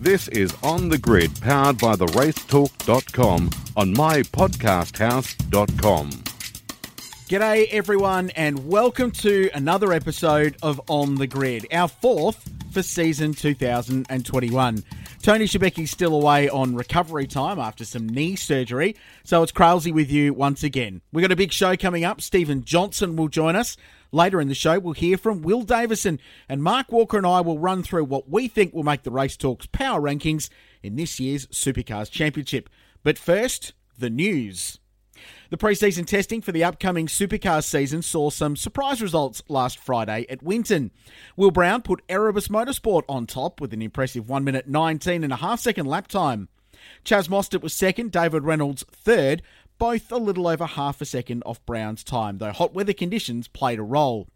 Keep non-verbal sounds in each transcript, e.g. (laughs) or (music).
This is On the Grid, powered by the racetalk.com on mypodcasthouse.com. G'day, everyone, and welcome to another episode of On the Grid, our fourth for season 2021. Tony Shebecki's still away on recovery time after some knee surgery, so it's Crailsy with you once again. We've got a big show coming up. Stephen Johnson will join us. Later in the show, we'll hear from Will Davison, and Mark Walker and I will run through what we think will make the Race Talks power rankings in this year's Supercars Championship. But first, the news. The preseason testing for the upcoming Supercars season saw some surprise results last Friday at Winton. Will Brown put Erebus Motorsport on top with an impressive 1 minute 19 and a half second lap time. Chaz Mostert was second, David Reynolds third, both a little over half a second off Brown's time, though hot weather conditions played a role.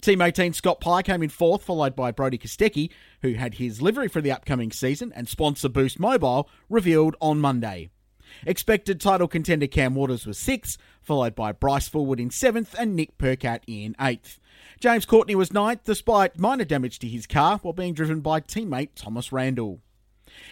Team 18 Scott Pye came in fourth, followed by Brody Kostecki, who had his livery for the upcoming season and sponsor Boost Mobile revealed on Monday. Expected title contender Cam Waters was sixth, followed by Bryce Fullwood in seventh and Nick Percat in eighth. James Courtney was ninth, despite minor damage to his car while being driven by teammate Thomas Randle.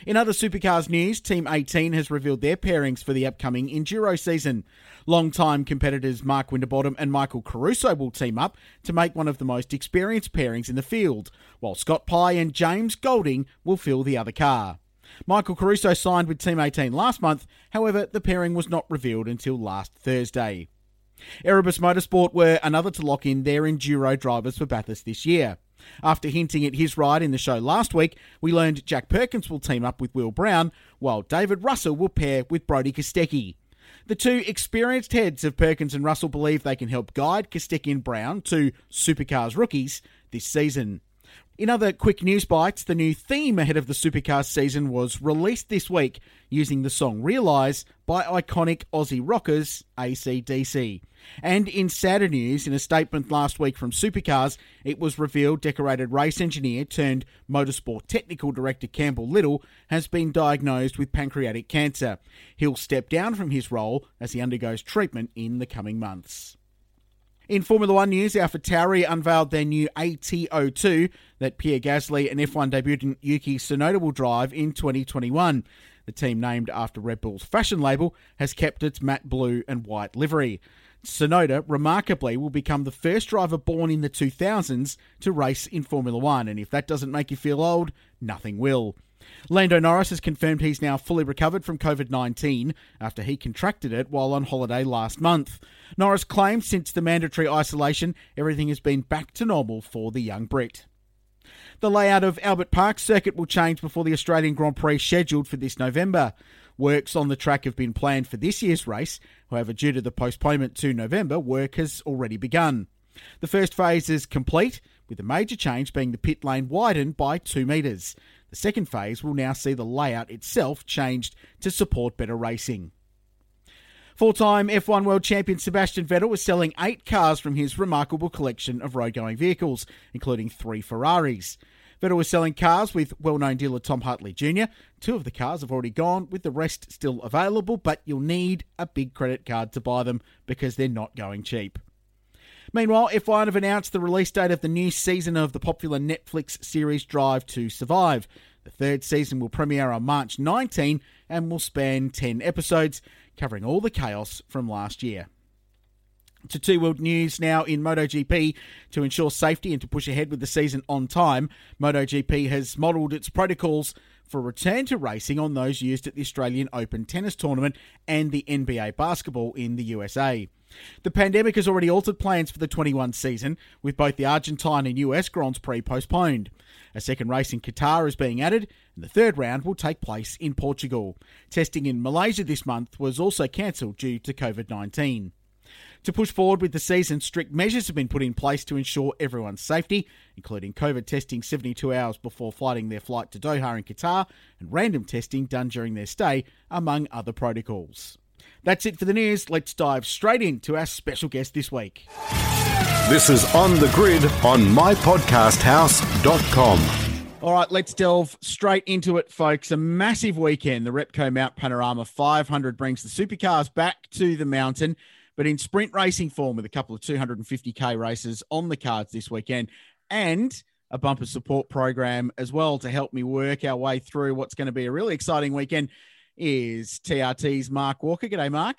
In other supercars news, Team 18 has revealed their pairings for the upcoming Enduro season. Long-time competitors Mark Winterbottom and Michael Caruso will team up to make one of the most experienced pairings in the field, while Scott Pye and James Golding will fill the other car. Michael Caruso signed with Team 18 last month, however, the pairing was not revealed until last Thursday. Erebus Motorsport were another to lock in their Enduro drivers for Bathurst this year. After hinting at his ride in the show last week, we learned Jack Perkins will team up with Will Brown, while David Russell will pair with Brody Kostecki. The two experienced heads of Perkins and Russell believe they can help guide Kostecki and Brown, two supercars rookies, this season. In other quick news bites, the new theme ahead of the Supercars season was released this week using the song Realise by iconic Aussie rockers ACDC. And in sadder news, in a statement last week from Supercars, it was revealed decorated race engineer turned motorsport technical director Campbell Little has been diagnosed with pancreatic cancer. He'll step down from his role as he undergoes treatment in the coming months. In Formula One news, AlphaTauri unveiled their new AT02 that Pierre Gasly and F1 debutant Yuki Tsunoda will drive in 2021. The team, named after Red Bull's fashion label, has kept its matte blue and white livery. Tsunoda, remarkably, will become the first driver born in the 2000s to race in Formula One, and if that doesn't make you feel old, nothing will. Lando Norris has confirmed he's now fully recovered from COVID 19 after he contracted it while on holiday last month. Norris claimed since the mandatory isolation, everything has been back to normal for the young Brit. The layout of Albert Park circuit will change before the Australian Grand Prix scheduled for this November. Works on the track have been planned for this year's race, however, due to the postponement to November, work has already begun. The first phase is complete, with the major change being the pit lane widened by 2 metres. The second phase will now see the layout itself changed to support better racing. Full time F1 World Champion Sebastian Vettel was selling eight cars from his remarkable collection of road going vehicles, including three Ferraris. Vettel was selling cars with well known dealer Tom Hartley Jr. Two of the cars have already gone, with the rest still available, but you'll need a big credit card to buy them because they're not going cheap. Meanwhile, F1 have announced the release date of the new season of the popular Netflix series Drive to Survive. The third season will premiere on March 19 and will span 10 episodes, covering all the chaos from last year. To Two World News now in MotoGP. To ensure safety and to push ahead with the season on time, MotoGP has modelled its protocols for return to racing on those used at the Australian Open Tennis Tournament and the NBA basketball in the USA. The pandemic has already altered plans for the 21 season, with both the Argentine and US Grands Prix postponed. A second race in Qatar is being added, and the third round will take place in Portugal. Testing in Malaysia this month was also cancelled due to COVID 19. To push forward with the season, strict measures have been put in place to ensure everyone's safety, including COVID testing 72 hours before flighting their flight to Doha in Qatar and random testing done during their stay, among other protocols. That's it for the news. Let's dive straight into our special guest this week. This is On the Grid on mypodcasthouse.com. All right, let's delve straight into it, folks. A massive weekend. The Repco Mount Panorama 500 brings the supercars back to the mountain, but in sprint racing form with a couple of 250k races on the cards this weekend. And a bumper support program as well to help me work our way through what's going to be a really exciting weekend is TRT's Mark Walker. G'day, Mark.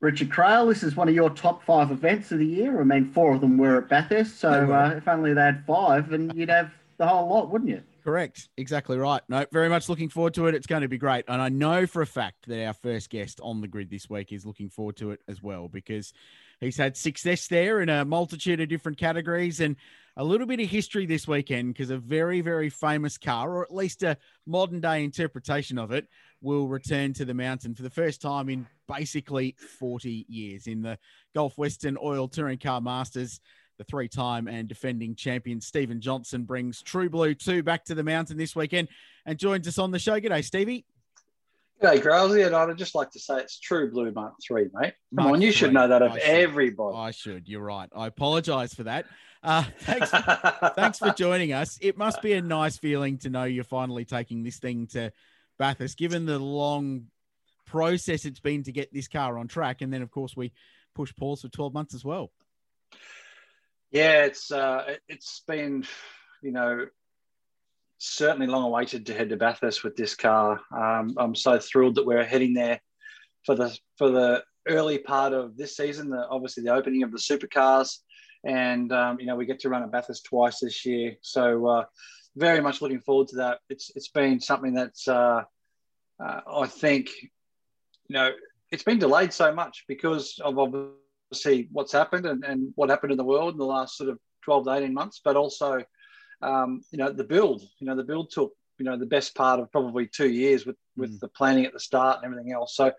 Richard Crail, this is one of your top five events of the year. I mean, four of them were at Bathurst, so uh, if only they had five, and you'd have the whole lot, wouldn't you? Correct. Exactly right. No, very much looking forward to it. It's going to be great. And I know for a fact that our first guest on the grid this week is looking forward to it as well because he's had success there in a multitude of different categories and a little bit of history this weekend because a very, very famous car, or at least a modern day interpretation of it, will return to the mountain for the first time in basically 40 years in the Gulf Western Oil Touring Car Masters. The three time and defending champion Stephen Johnson brings True Blue 2 back to the mountain this weekend and joins us on the show. G'day, Stevie. G'day, Crailsy. And I'd just like to say it's True Blue Mark 3, mate. Come Mark on, you 3. should know that of I everybody. I should. You're right. I apologize for that. Uh, thanks, thanks for (laughs) joining us. It must be a nice feeling to know you're finally taking this thing to Bathurst, given the long process it's been to get this car on track. And then, of course, we push pause for 12 months as well. Yeah, it's uh, it's been, you know, certainly long awaited to head to Bathurst with this car. Um, I'm so thrilled that we're heading there for the for the early part of this season. The, obviously, the opening of the supercars, and um, you know we get to run at Bathurst twice this year. So uh, very much looking forward to that. It's it's been something that's uh, uh, I think you know it's been delayed so much because of see what's happened and, and what happened in the world in the last sort of 12 to 18 months, but also, um, you know, the build, you know, the build took, you know, the best part of probably two years with, with mm. the planning at the start and everything else. So,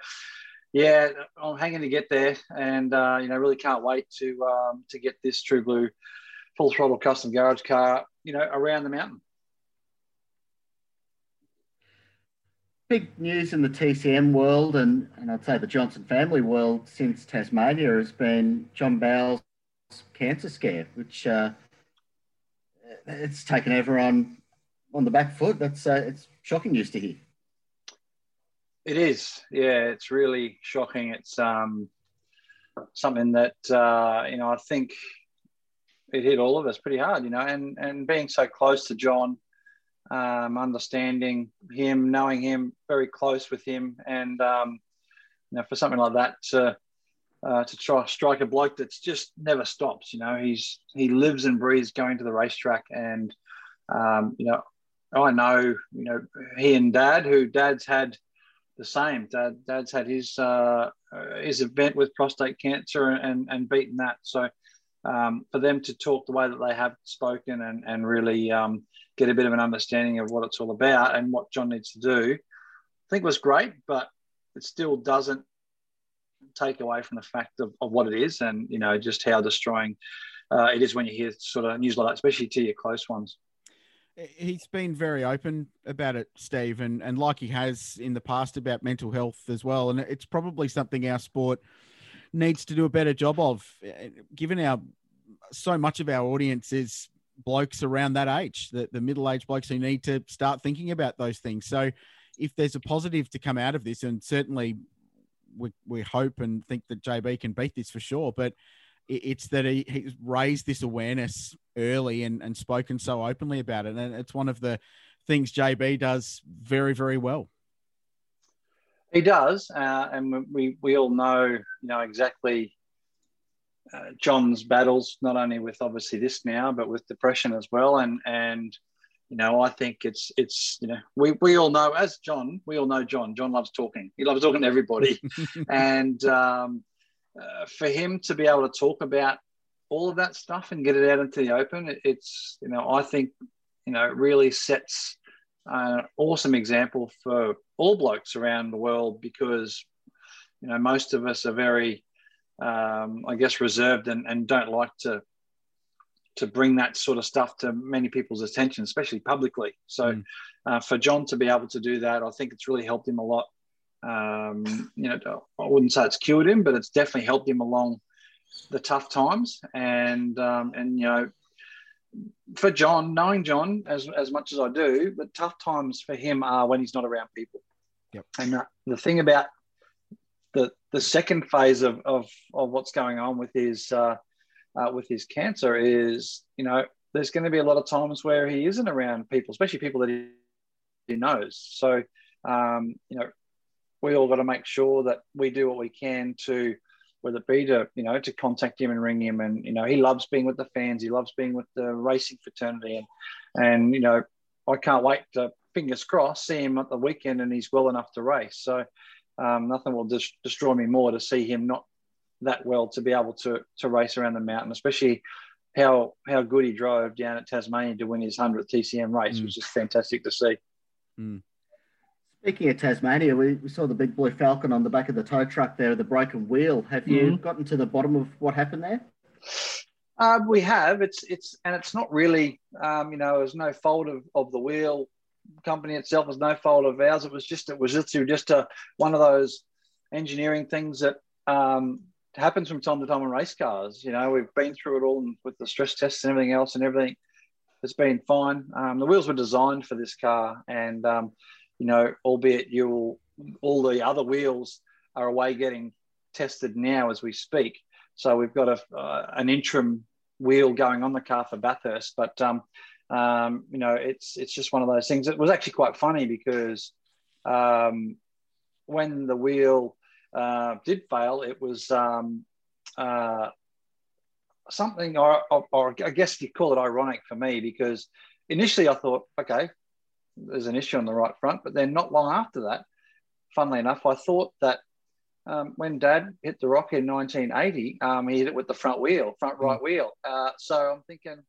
yeah, I'm hanging to get there and, uh, you know, really can't wait to, um, to get this True Blue full throttle custom garage car, you know, around the mountain. Big news in the TCM world and, and I'd say the Johnson family world since Tasmania has been John Bowe's cancer scare, which uh, it's taken everyone on the back foot. That's uh, it's shocking news to hear. It is, yeah. It's really shocking. It's um, something that uh, you know I think it hit all of us pretty hard, you know, and and being so close to John um, understanding him, knowing him, very close with him, and um, you know, for something like that to uh, to try strike a bloke that's just never stops. You know, he's he lives and breathes going to the racetrack, and um, you know, I know you know he and Dad, who Dad's had the same. Dad, Dad's had his uh, his event with prostate cancer and and beaten that. So um, for them to talk the way that they have spoken and and really um, get a bit of an understanding of what it's all about and what John needs to do, I think was great, but it still doesn't take away from the fact of, of what it is and, you know, just how destroying uh, it is when you hear sort of news like that, especially to your close ones. He's been very open about it, Steve, and, and like he has in the past about mental health as well. And it's probably something our sport needs to do a better job of, given our so much of our audience is blokes around that age, the, the middle aged blokes who need to start thinking about those things. So, if there's a positive to come out of this, and certainly we, we hope and think that JB can beat this for sure, but it's that he, he's raised this awareness early and, and spoken so openly about it. And it's one of the things JB does very, very well. He does. Uh, and we, we all know, you know, exactly uh, John's battles, not only with obviously this now, but with depression as well. And and you know, I think it's it's you know, we we all know as John, we all know John. John loves talking. He loves talking to everybody, (laughs) and um, uh, for him to be able to talk about all of that stuff and get it out into the open, it, it's you know, I think you know, it really sets an awesome example for all blokes around the world because you know most of us are very um, I guess, reserved and, and don't like to to bring that sort of stuff to many people's attention, especially publicly. So, mm. uh, for John to be able to do that, I think it's really helped him a lot. Um, you know, I wouldn't say it's cured him, but it's definitely helped him along the tough times. And um, and you know, for John, knowing John as as much as I do, the tough times for him are when he's not around people. Yep. And the thing about the the second phase of, of, of what's going on with his uh, uh, with his cancer is, you know, there's going to be a lot of times where he isn't around people, especially people that he, he knows. So, um, you know, we all got to make sure that we do what we can to, whether it be to, you know, to contact him and ring him. And, you know, he loves being with the fans. He loves being with the racing fraternity. And, and, you know, I can't wait to, fingers crossed, see him at the weekend and he's well enough to race. So um, nothing will dis- destroy me more to see him not that well to be able to, to race around the mountain, especially how how good he drove down at Tasmania to win his 100th TCM race, mm. which is fantastic to see. Mm. Speaking of Tasmania, we, we, saw the big blue falcon on the back of the tow truck there, the broken wheel. Have you mm-hmm. gotten to the bottom of what happened there? Uh, we have. It's it's and it's not really. Um, you know, there's no fault of, of the wheel company itself. There's no fault of ours. It was just it was just just a one of those engineering things that um, happens from time to time in race cars. You know, we've been through it all with the stress tests and everything else, and everything has been fine. Um, the wheels were designed for this car, and um, you know, albeit you all the other wheels are away getting tested now as we speak. So we've got a, uh, an interim wheel going on the car for Bathurst, but um, you know, it's it's just one of those things. It was actually quite funny because um, when the wheel uh, did fail, it was um, uh, something, or, or, or, I guess you call it ironic for me because initially I thought, okay, there's an issue on the right front, but then not long after that, funnily enough, I thought that um, when Dad hit the rock in 1980, um, he hit it with the front wheel, front right mm. wheel. Uh, so I'm thinking,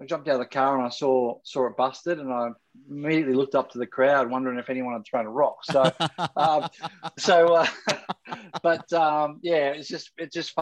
I jumped out of the car and I saw saw it busted, and I immediately looked up to the crowd, wondering if anyone had thrown a rock. So, (laughs) um, so, uh, (laughs) but um, yeah, it's just it's just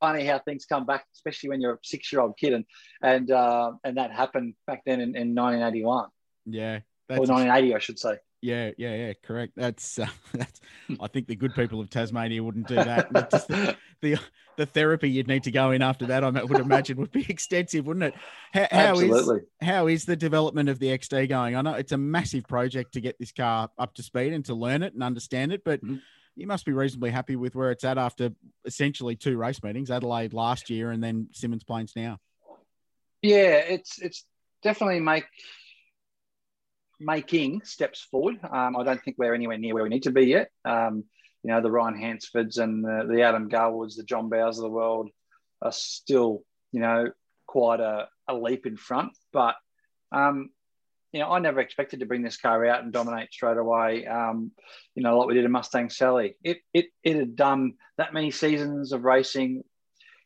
funny how things come back, especially when you're a six year old kid, and and uh, and that happened back then in, in 1981. Yeah, or 1980, I should say. Yeah, yeah, yeah, correct. That's uh, (laughs) that's. I think the good people of Tasmania wouldn't do that. The, the, the therapy you'd need to go in after that, I would imagine, would be (laughs) extensive, wouldn't it? How, how Absolutely. Is, how is the development of the XD going? I know it's a massive project to get this car up to speed and to learn it and understand it, but. Mm-hmm. You must be reasonably happy with where it's at after essentially two race meetings, Adelaide last year and then Symmons Plains now. Yeah, it's it's definitely make making steps forward. Um, I don't think we're anywhere near where we need to be yet. Um, you know, the Ryan Hansfords and the, the Adam Garwoods, the John Bowes of the world are still, you know, quite a, a leap in front. But, um, you know, I never expected to bring this car out and dominate straight away. Um, you know, like we did in Mustang Sally. It, it, it had done that many seasons of racing.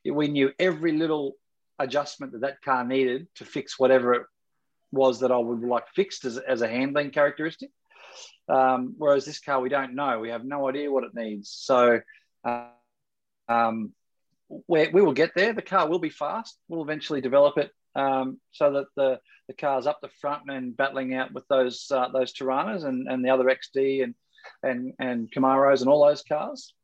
We knew every little adjustment that that car needed to fix whatever it was that I would like fixed as, as a handling characteristic. Um, whereas this car, we don't know. We have no idea what it needs. So uh, um, we, will get there. The car will be fast. We'll eventually develop it um, so that the, the car's up the front and battling out with those uh, those Toranas and, and the other XD and, and, and Camaros and all those cars.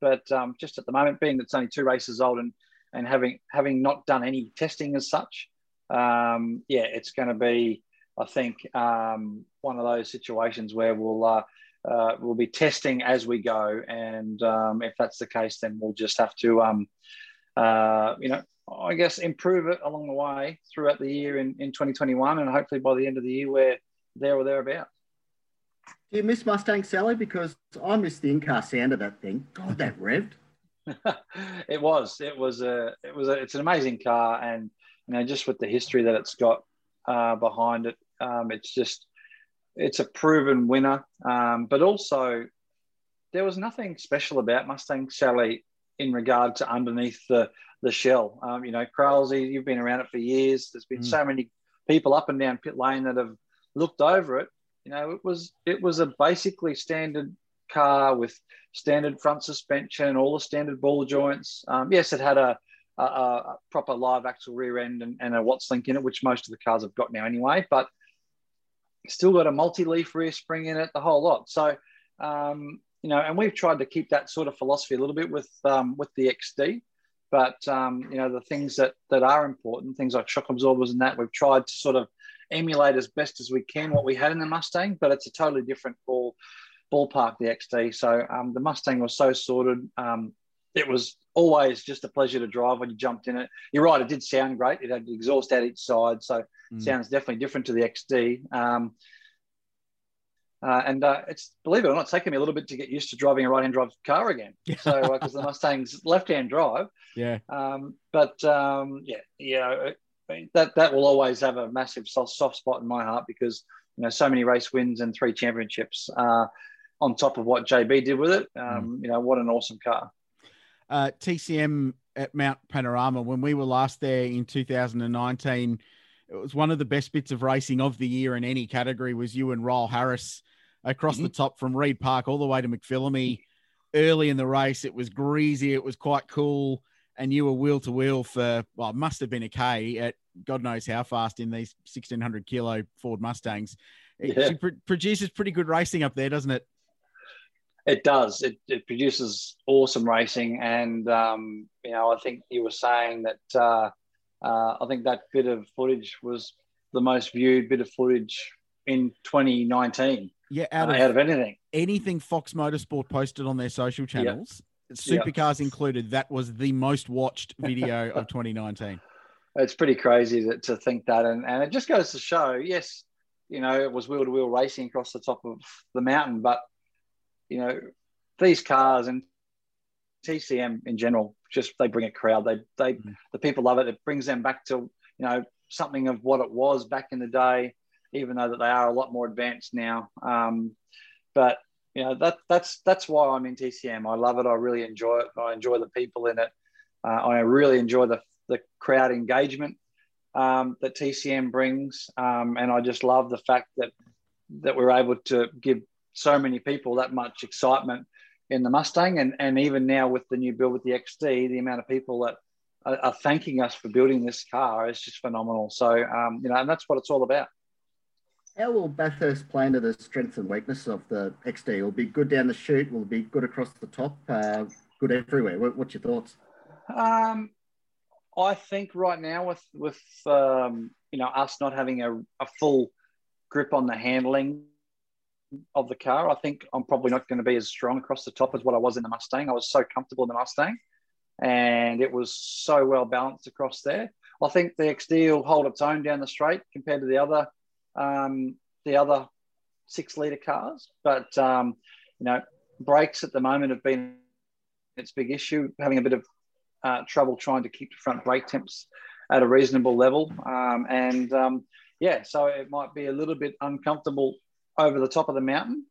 But um, just at the moment, being that it's only two races old and, and having having not done any testing as such, um, yeah, it's going to be, I think, um, one of those situations where we'll uh, uh, we'll be testing as we go, and um, if that's the case, then we'll just have to, um, uh, you know, I guess improve it along the way throughout the year in, in 2021, and hopefully by the end of the year we're there or thereabouts. Do you miss Mustang Sally? Because I miss the in-car sound of that thing. God, that (laughs) revved. it was. It was a. It was a. It's an amazing car, and you know, just with the history that it's got uh, behind it, um, it's just it's a proven winner. Um, but also, there was nothing special about Mustang Sally in regard to underneath the the shell. Um, you know, Crowley, you've been around it for years. There's been mm. so many people up and down pit lane that have looked over it. You know, it was it was a basically standard car with standard front suspension, all the standard ball joints. Um, yes, it had a a, a proper live axle rear end and, and a Watts link in it, which most of the cars have got now anyway. But still got a multi-leaf rear spring in it, the whole lot. So, um, you know, and we've tried to keep that sort of philosophy a little bit with um, with the XD. But um, you know, the things that that are important, things like shock absorbers and that, we've tried to sort of emulate as best as we can what we had in the Mustang, but it's a totally different ball ballpark, the XD. So um, the Mustang was so sorted. It was always just a pleasure to drive when you jumped in it. You're right; it did sound great. It had exhaust at each side, so mm. sounds definitely different to the XD. Um, uh, and uh, it's believe it or not, it's taken me a little bit to get used to driving a right-hand drive car again. (laughs) So because uh, the Mustang's left-hand drive. Yeah. Um, but um, yeah, yeah, that that will always have a massive soft, soft spot in my heart because you know so many race wins and three championships uh, on top of what JB did with it. Um, mm. You know what an awesome car. Uh, TCM at Mount Panorama when we were last there in 2019 it was one of the best bits of racing of the year in any category was you and Ryal Harris across mm-hmm. the top from Reid Park all the way to McPhillamy early in the race. It was greasy. It was quite cool. And you were wheel to wheel for, well, it must have been a K at God knows how fast in these 1600 kilo Ford Mustangs. It yeah. pr- produces pretty good racing up there, doesn't it? It does. It, it produces awesome racing. And, um, you know, I think you were saying that uh, uh, I think that bit of footage was the most viewed bit of footage in 2019. Yeah, out of, uh, out of anything. Anything Fox Motorsport posted on their social channels, yep. supercars yep. included, that was the most watched video (laughs) of 2019. It's pretty crazy to, to think that. And, and it just goes to show, yes, you know, it was wheel to wheel racing across the top of the mountain, but, you know, these cars and TCM in general, just they bring a crowd. They they mm. the people love it. It brings them back to you know something of what it was back in the day, even though that they are a lot more advanced now. Um, but you know that that's that's why I'm in TCM. I love it. I really enjoy it. I enjoy the people in it. Uh, I really enjoy the the crowd engagement um, that TCM brings, um, and I just love the fact that that we're able to give so many people that much excitement in the Mustang, and and even now with the new build with the XD, the amount of people that are, are thanking us for building this car is just phenomenal. So um, you know, and that's what it's all about. How will Bathurst play into the strengths and weaknesses of the XD? Will be good down the chute? Will be good across the top? Uh, good everywhere? What, what's your thoughts? Um, I think right now with with um, you know us not having a, a full grip on the handling of the car. I think I'm probably not going to be as strong across the top as what I was in the Mustang. I was so comfortable in the Mustang and it was so well balanced across there. I think the XD will hold its own down the straight compared to the other um, the other six liter cars. But um, you know, brakes at the moment have been its big issue, having a bit of uh, trouble trying to keep the front brake temps at a reasonable level. Um, and um, yeah, so it might be a little bit uncomfortable over the top of the mountain.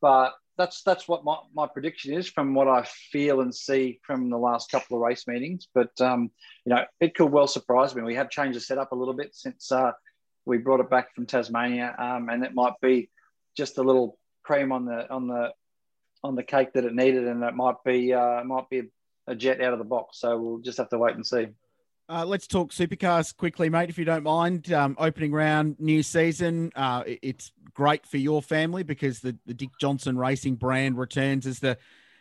But that's that's what my, my prediction is from what I feel and see from the last couple of race meetings. But um, you know, it could well surprise me. We have changed the setup a little bit since uh, we brought it back from Tasmania, um, and it might be just a little cream on the on the on the cake that it needed, and it might be uh, might be a jet out of the box. So we'll just have to wait and see. Uh, let's talk supercars quickly, mate, if you don't mind. Um, opening round, new season. Uh, it's great for your family because the, the Dick Johnson Racing brand returns as the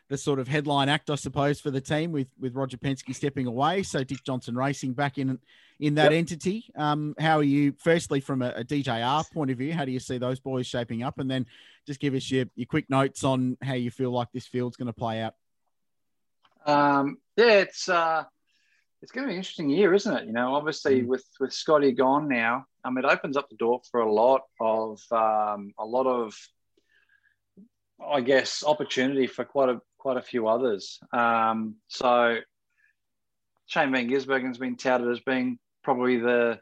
the sort of headline act, I suppose, for the team with with Roger Penske stepping away. So Dick Johnson Racing back in in that yep. entity. Um, how are you? Firstly, from a, a, DJR point of view, how do you see those boys shaping up? And then just give us your, your quick notes on how you feel like this field's going to play out. Um, yeah, it's uh, it's going to be an interesting year, isn't it? You know, obviously mm. with with Scotty gone now, um, it opens up the door for a lot of um, a lot of, I guess, opportunity for quite a quite a few others. Um, so Shane Van Gisbergen's been touted as being probably the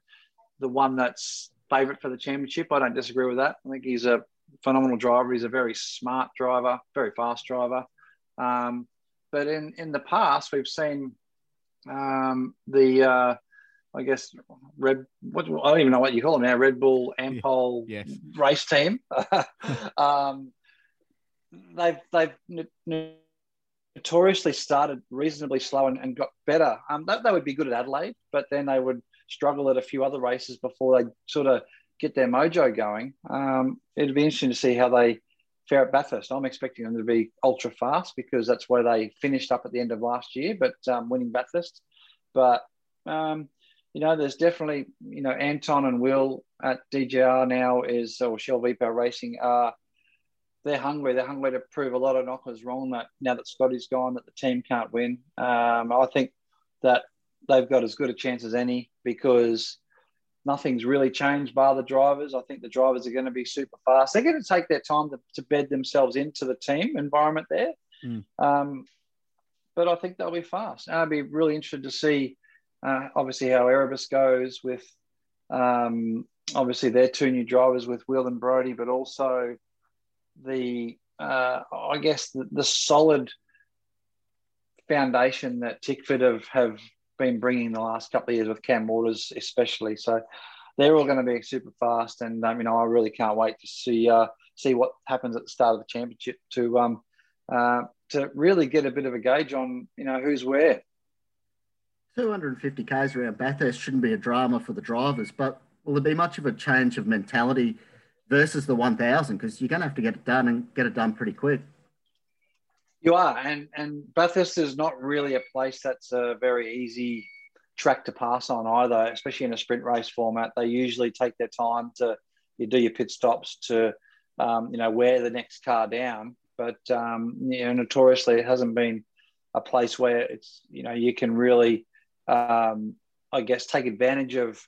the one that's favourite for the championship. I don't disagree with that. I think he's a phenomenal driver. He's a very smart driver, very fast driver. Um, but in in the past, we've seen um, the uh, I guess Red. What, I don't even know what you call them now. Red Bull Ampol yes. race team. (laughs) um, they've they've notoriously started reasonably slow and, and got better. Um, they, they would be good at Adelaide, but then they would struggle at a few other races before they sort of get their mojo going. Um, it'd be interesting to see how they fare at Bathurst. I'm expecting them to be ultra fast because that's where they finished up at the end of last year, but um, winning Bathurst. But um, you know, there's definitely you know Anton and Will at DJR now is or Shell V-Power Racing are they're hungry. They're hungry to prove a lot of knockers wrong. That now that Scotty's gone, that the team can't win. Um, I think that they've got as good a chance as any because nothing's really changed by the drivers. I think the drivers are going to be super fast. They're going to take their time to, to bed themselves into the team environment there. Mm. Um, but I think they'll be fast. And I'd be really interested to see, uh, obviously, how Erebus goes with um, obviously their two new drivers with Will and Brody, but also the, uh, I guess, the, the solid foundation that Tickford have, have been bringing the last couple of years with Cam Waters, especially. So they're all going to be super fast, and um, you know I really can't wait to see uh, see what happens at the start of the championship to um, uh, to really get a bit of a gauge on you know who's where. 250 k's around Bathurst shouldn't be a drama for the drivers, but will there be much of a change of mentality versus the 1000? Because you're going to have to get it done and get it done pretty quick. You are, and and Bathurst is not really a place that's a very easy track to pass on either, especially in a sprint race format. They usually take their time to you do your pit stops to um, you know wear the next car down, but um, you know notoriously it hasn't been a place where it's you know you can really um, I guess take advantage of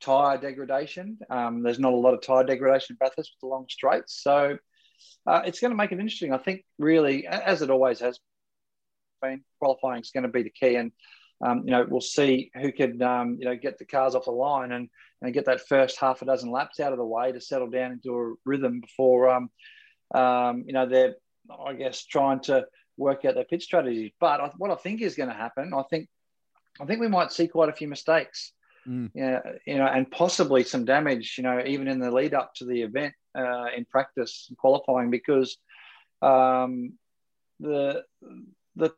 tire degradation. Um, there's not a lot of tire degradation in Bathurst with the long straights, so uh, it's going to make it interesting. I think, really, as it always has been, qualifying is going to be the key. And, um, you know, we'll see who can, um, you know, get the cars off the line and, and get that first half a dozen laps out of the way to settle down into a rhythm before, um, um, you know, they're, I guess, trying to work out their pit strategies. But what I think is going to happen, I think, I think we might see quite a few mistakes. Mm. Yeah, you know, and possibly some damage, you know, even in the lead up to the event uh, in practice and qualifying because um, the the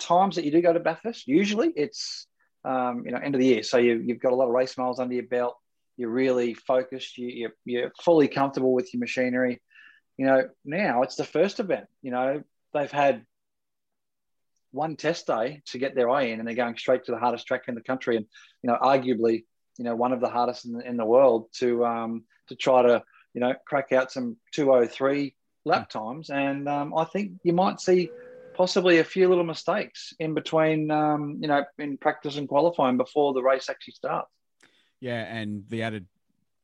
times that you do go to Bathurst, usually it's um, you know end of the year, so you, you've got a lot of race miles under your belt. You're really focused. You, you're, you're fully comfortable with your machinery. You know now it's the first event. You know they've had one test day to get their eye in, and they're going straight to the hardest track in the country, and you know, arguably, you know, one of the hardest in, in the world to um, to try to you know crack out some 203 lap hmm. times, and um, I think you might see possibly a few little mistakes in between, um, you know, in practice and qualifying before the race actually starts. Yeah, and the added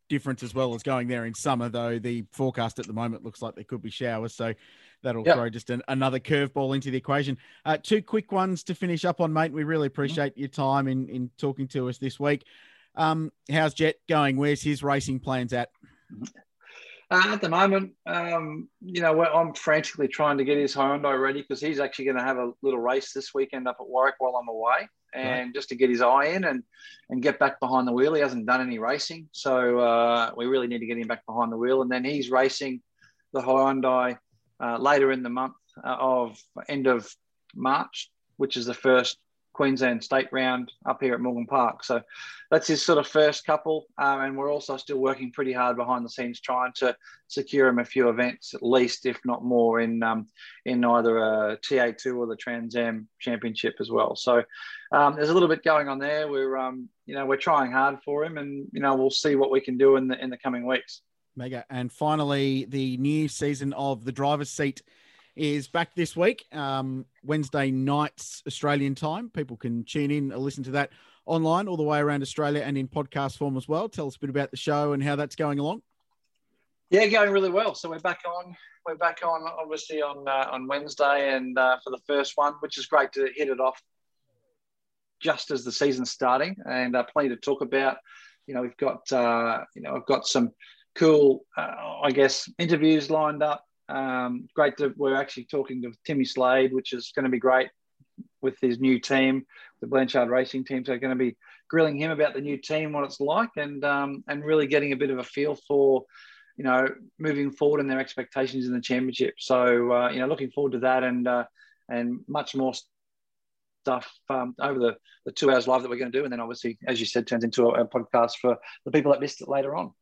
difference as well as going there in summer, though the forecast at the moment looks like there could be showers. So that'll yep. throw just an, another curveball into the equation. Uh, two quick ones to finish up on, mate. We really appreciate mm-hmm. your time in, in talking to us this week. Um, how's Jet going? Where's his racing plans at? Uh, at the moment, um, you know, I'm frantically trying to get his Hyundai ready because he's actually going to have a little race this weekend up at Warwick while I'm away, and right. just to get his eye in and and get back behind the wheel. He hasn't done any racing, so uh, we really need to get him back behind the wheel. And then he's racing the Hyundai uh, later in the month uh, of end of March, which is the first Queensland state round up here at Morgan Park. So that's his sort of first couple. Um, and we're also still working pretty hard behind the scenes trying to secure him a few events, at least, if not more, in um, in either a TA2 or the Trans Am Championship as well. So um, there's a little bit going on there. We're, um, you know, we're trying hard for him and, you know, we'll see what we can do in the, in the coming weeks. Mega. And finally, the new season of the driver's seat is back this week, um, Wednesday nights Australian time. People can tune in and listen to that online all the way around Australia and in podcast form as well. Tell us a bit about the show and how that's going along. Yeah, going really well. So we're back on. We're back on, obviously on uh, on Wednesday, and uh, for the first one, which is great to hit it off just as the season's starting, and uh, plenty to talk about. You know, we've got uh, you know, I've got some cool, uh, I guess, interviews lined up. Um, great that we're actually talking to Timmy Slade, which is going to be great with his new team, the Blanchard Racing team. So, we're going to be grilling him about the new team, what it's like, and um, and really getting a bit of a feel for, you know, moving forward and their expectations in the championship. So, uh, you know, looking forward to that, and uh, and much more stuff um, over the, the two hours live that we're going to do, and then obviously, as you said, turns into a, a podcast for the people that missed it later on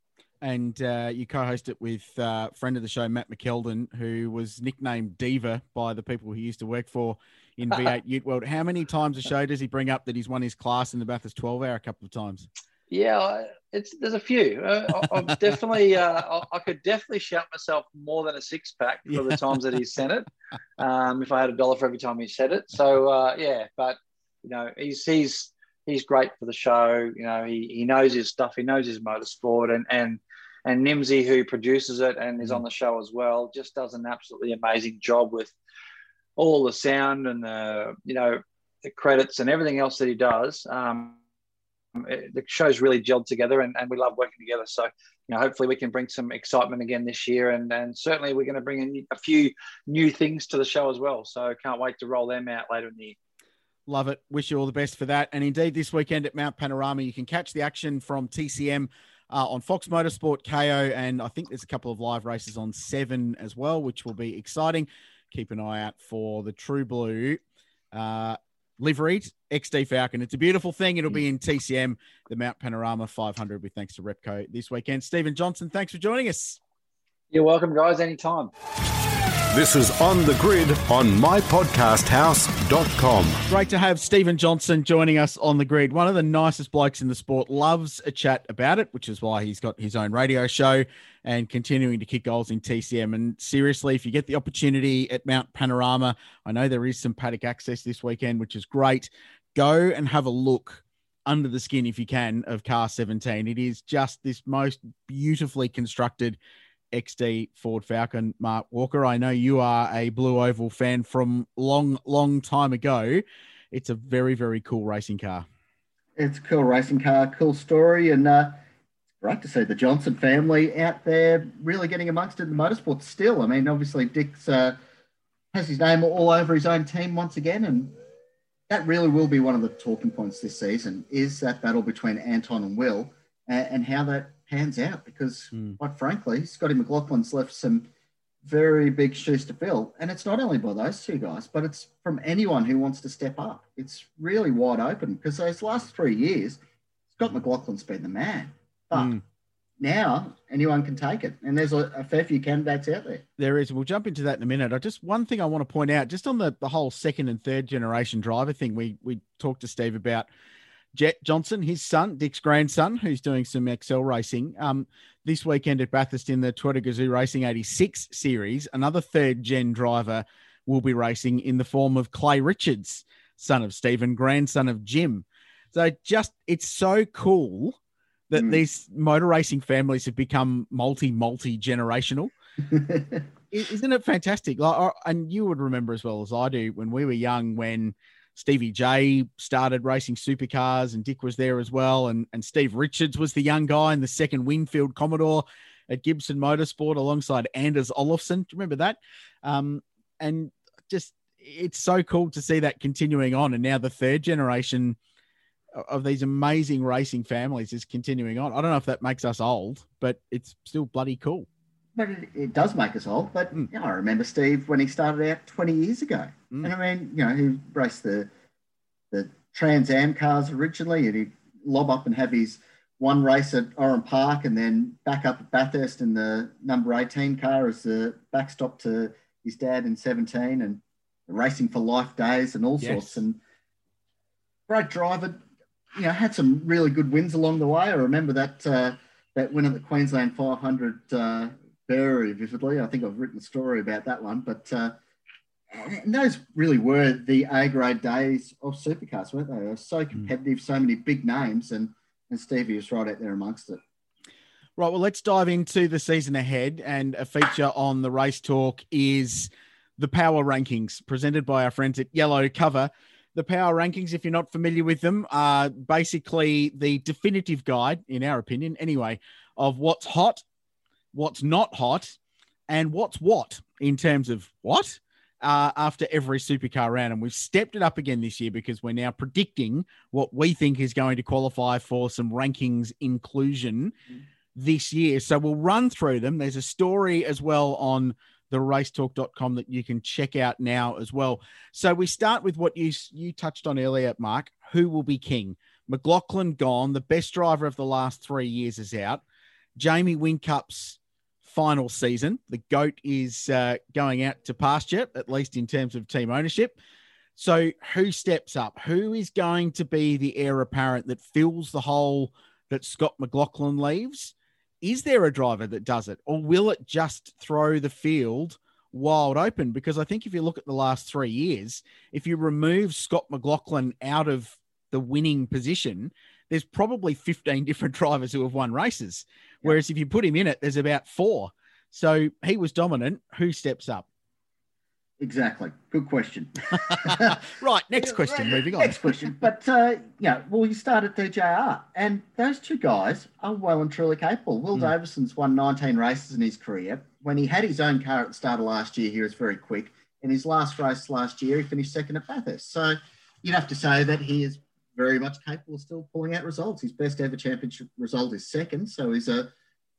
and uh, you co-host it with uh, friend of the show Matt McKeldin, who was nicknamed Diva by the people he used to work for in (laughs) V8 Ute World. How many times a show does he bring up that he's won his class in the Bathurst 12 hour a couple of times? Yeah, it's there's a few. Uh, I, am (laughs) definitely, uh, I, could definitely shout myself more than a six pack for the times that he's sent it. (laughs) Um, if I had a dollar for every time he said it. So uh, yeah, but you know, he's he's he's great for the show. You know, he he knows his stuff. He knows his motorsport, and and and Nimsy, who produces it and is mm. on the show as well, just does an absolutely amazing job with all the sound and the you know the credits and everything else that he does. Um, it, the show's really gelled together, and, and we love working together. So, you know, hopefully we can bring some excitement again this year, and and certainly we're going to bring in a few new things to the show as well. So, can't wait to roll them out later in the year. Love it. Wish you all the best for that. And indeed, this weekend at Mount Panorama, you can catch the action from TCM uh, on Fox Motorsport, Kayo, and I think there's a couple of live races on Seven as well, which will be exciting. Keep an eye out for the True Blue uh, liveried XD Falcon. It's a beautiful thing. It'll be in TCM, the Mount Panorama 500, with thanks to Repco this weekend. Stephen Johnson, thanks for joining us. You're welcome, guys. Anytime. This is On the Grid on mypodcasthouse.com. Great to have Stephen Johnson joining us on the grid. One of the nicest blokes in the sport, loves a chat about it, which is why he's got his own radio show and continuing to kick goals in TCM. And seriously, if you get the opportunity at Mount Panorama, I know there is some paddock access this weekend, which is great. Go and have a look under the skin if you can of car 17. It is just this most beautifully constructed XD Ford Falcon, Mark Walker. I know you are a Blue Oval fan from long, long time ago. It's a very, very cool racing car. It's a cool racing car, cool story, and uh, it's great to see the Johnson family out there really getting amongst it in the motorsport still. I mean, obviously, Dick's uh, has his name all over his own team once again, and that really will be one of the talking points this season is that battle between Anton and Will and, and how that pans out because, mm. quite frankly, Scotty McLaughlin's left some very big shoes to fill. And it's not only by those two guys, but it's from anyone who wants to step up. It's really wide open because those last three years, Scott McLaughlin's been the man. But mm. now anyone can take it. And there's a, a, fair few candidates out there. There is. We'll jump into that in a minute. I just one thing I want to point out, just on the, the whole second and third generation driver thing, we we talked to Steve about Jet Johnson, his son, Dick's grandson, who's doing some Excel racing. Um, this weekend at Bathurst in the Toyota Gazoo Racing 86 series, another third gen driver will be racing in the form of Clay Richards, son of Stephen, grandson of Jim. So just it's so cool that mm. these motor racing families have become multi multi generational. (laughs) Isn't it fantastic? Like, and you would remember as well as I do when we were young, when Stevie J started racing supercars, and Dick was there as well. And, and Steve Richards was the young guy in the second Winfield Commodore at Gibson Motorsport alongside Anders Olofsson. Do you remember that? Um, and just it's so cool to see that continuing on. And now the third generation of these amazing racing families is continuing on. I don't know if that makes us old, but it's still bloody cool but it, it, does make us old. But mm. you know, I remember Steve when he started out 20 years ago. Mm. And I mean, you know, he raced the the Trans Am cars originally, and he'd lob up and have his one race at Oran Park, and then back up at Bathurst in the number 18 car as the backstop to his dad in 17, and racing for life days and all yes. sorts. And great driver, you know, had some really good wins along the way. I remember that. Uh, that win at the Queensland 500 uh, very vividly. I think I've written a story about that one, but uh, and those really were the A grade days of supercars, weren't they? They were so hmm. competitive, so many big names, and and Stevie was right out there amongst it. Right. Well, let's dive into the season ahead, and a feature on the race talk is the power rankings presented by our friends at Yellow Cover. The power rankings, if you're not familiar with them, are basically the definitive guide, in our opinion, anyway, of what's hot what's not hot, and what's what in terms of what uh, after every supercar round. And we've stepped it up again this year because we're now predicting what we think is going to qualify for some rankings inclusion this year. So we'll run through them. There's a story as well on the racetalk.com that you can check out now as well. So we start with what you you touched on earlier, Mark. Who will be king? McLaughlin gone. The best driver of the last three years is out. Jamie Whincup's final season. The GOAT is uh, going out to pasture, at least in terms of team ownership. So, who steps up? Who is going to be the heir apparent that fills the hole that Scott McLaughlin leaves, is there a driver that does it, or will it just throw the field wide open? Because I think if you look at the last three years, if you remove Scott McLaughlin out of the winning position, there's probably 15 (laughs) different drivers who have won races. Whereas if you put him in it, there's about four. So he was dominant. Who steps up? Exactly. Good question. (laughs) right. Next question. Moving on. Next question. But, uh, yeah, well, you start at DJR, and those two guys are well and truly capable. Will Mm. Davison's won 19 races in his career. When he had his own car at the start of last year, he was very quick. In his last race last year, he finished second at Bathurst. So you'd have to say that he is very much capable of still pulling out results. His best ever championship result is second. So he's a,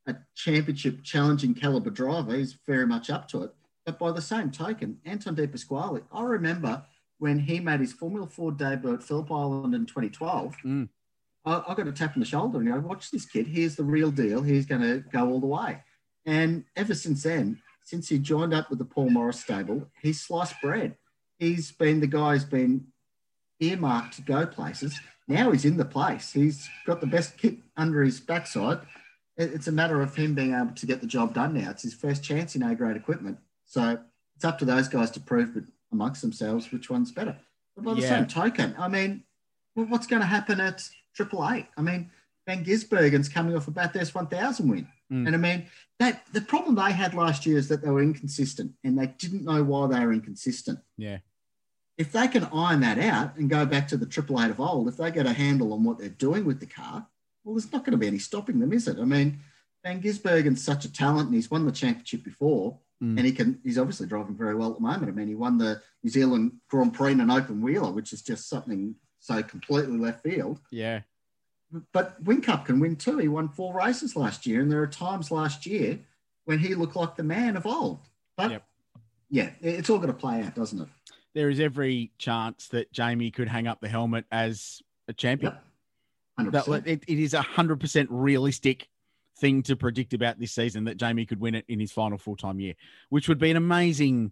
a championship challenging caliber driver. He's very much up to it. But by the same token, Anton De Pasquale, I remember when he made his Formula Ford debut at Phillip Island in 2012, Mm. I, I got a tap on the shoulder and go, watch this kid. Here's the real deal. He's going to go all the way. And ever since then, since he joined up with the Paul Morris stable, he's sliced bread. He's been the guy who's been earmarked to go places. Now he's in the place. He's got the best kit under his backside. It's a matter of him being able to get the job done now. It's his first chance in A grade equipment. So it's up to those guys to prove amongst themselves which one's better. But by the Yeah. same token, I mean, well, what's going to happen at Triple Eight? I mean, Van Gisbergen's coming off a Bathurst 1000 win. Mm. And I mean, that the problem they had last year is that they were inconsistent and they didn't know why they were inconsistent. Yeah. If they can iron that out and go back to the Triple Eight of old, if they get a handle on what they're doing with the car, well, there's not going to be any stopping them, is it? I mean, Van Gisbergen's such a talent and he's won the championship before. Mm. And he can he's obviously driving very well at the moment. I mean, he won the New Zealand Grand Prix in an open wheeler, which is just something so completely left field. Yeah. But Whincup can win too. He won four races last year, and there are times last year when he looked like the man of old. But Yep. yeah, it's all going to play out, doesn't it? There is every chance that Jamie could hang up the helmet as a champion. Yep. That, it, it is a hundred percent realistic thing to predict about this season that Jamie could win it in his final full time year, which would be an amazing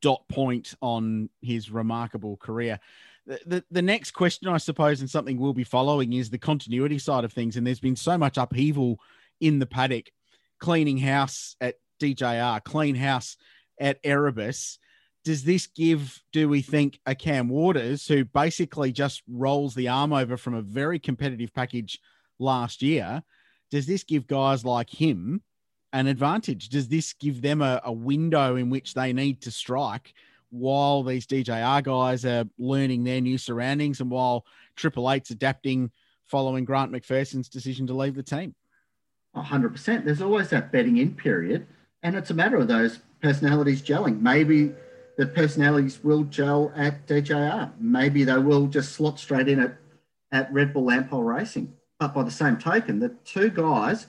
dot point on his remarkable career. The, the, the next question, I suppose, and something we'll be following is the continuity side of things. And there's been so much upheaval in the paddock, cleaning house at DJR, clean house at Erebus. Does this give, do we think, a Cam Waters who basically just rolls the arm over from a very competitive package last year? Does this give guys like him an advantage? Does this give them a, a window in which they need to strike while these DJR guys are learning their new surroundings and while Triple Eight's adapting following Grant McPherson's decision to leave the team? hundred percent. There's always that betting in period, and it's a matter of those personalities gelling. Maybe the personalities will gel at DJR. Maybe they will just slot straight in at, at Red Bull Ampol Racing. But by the same token, the two guys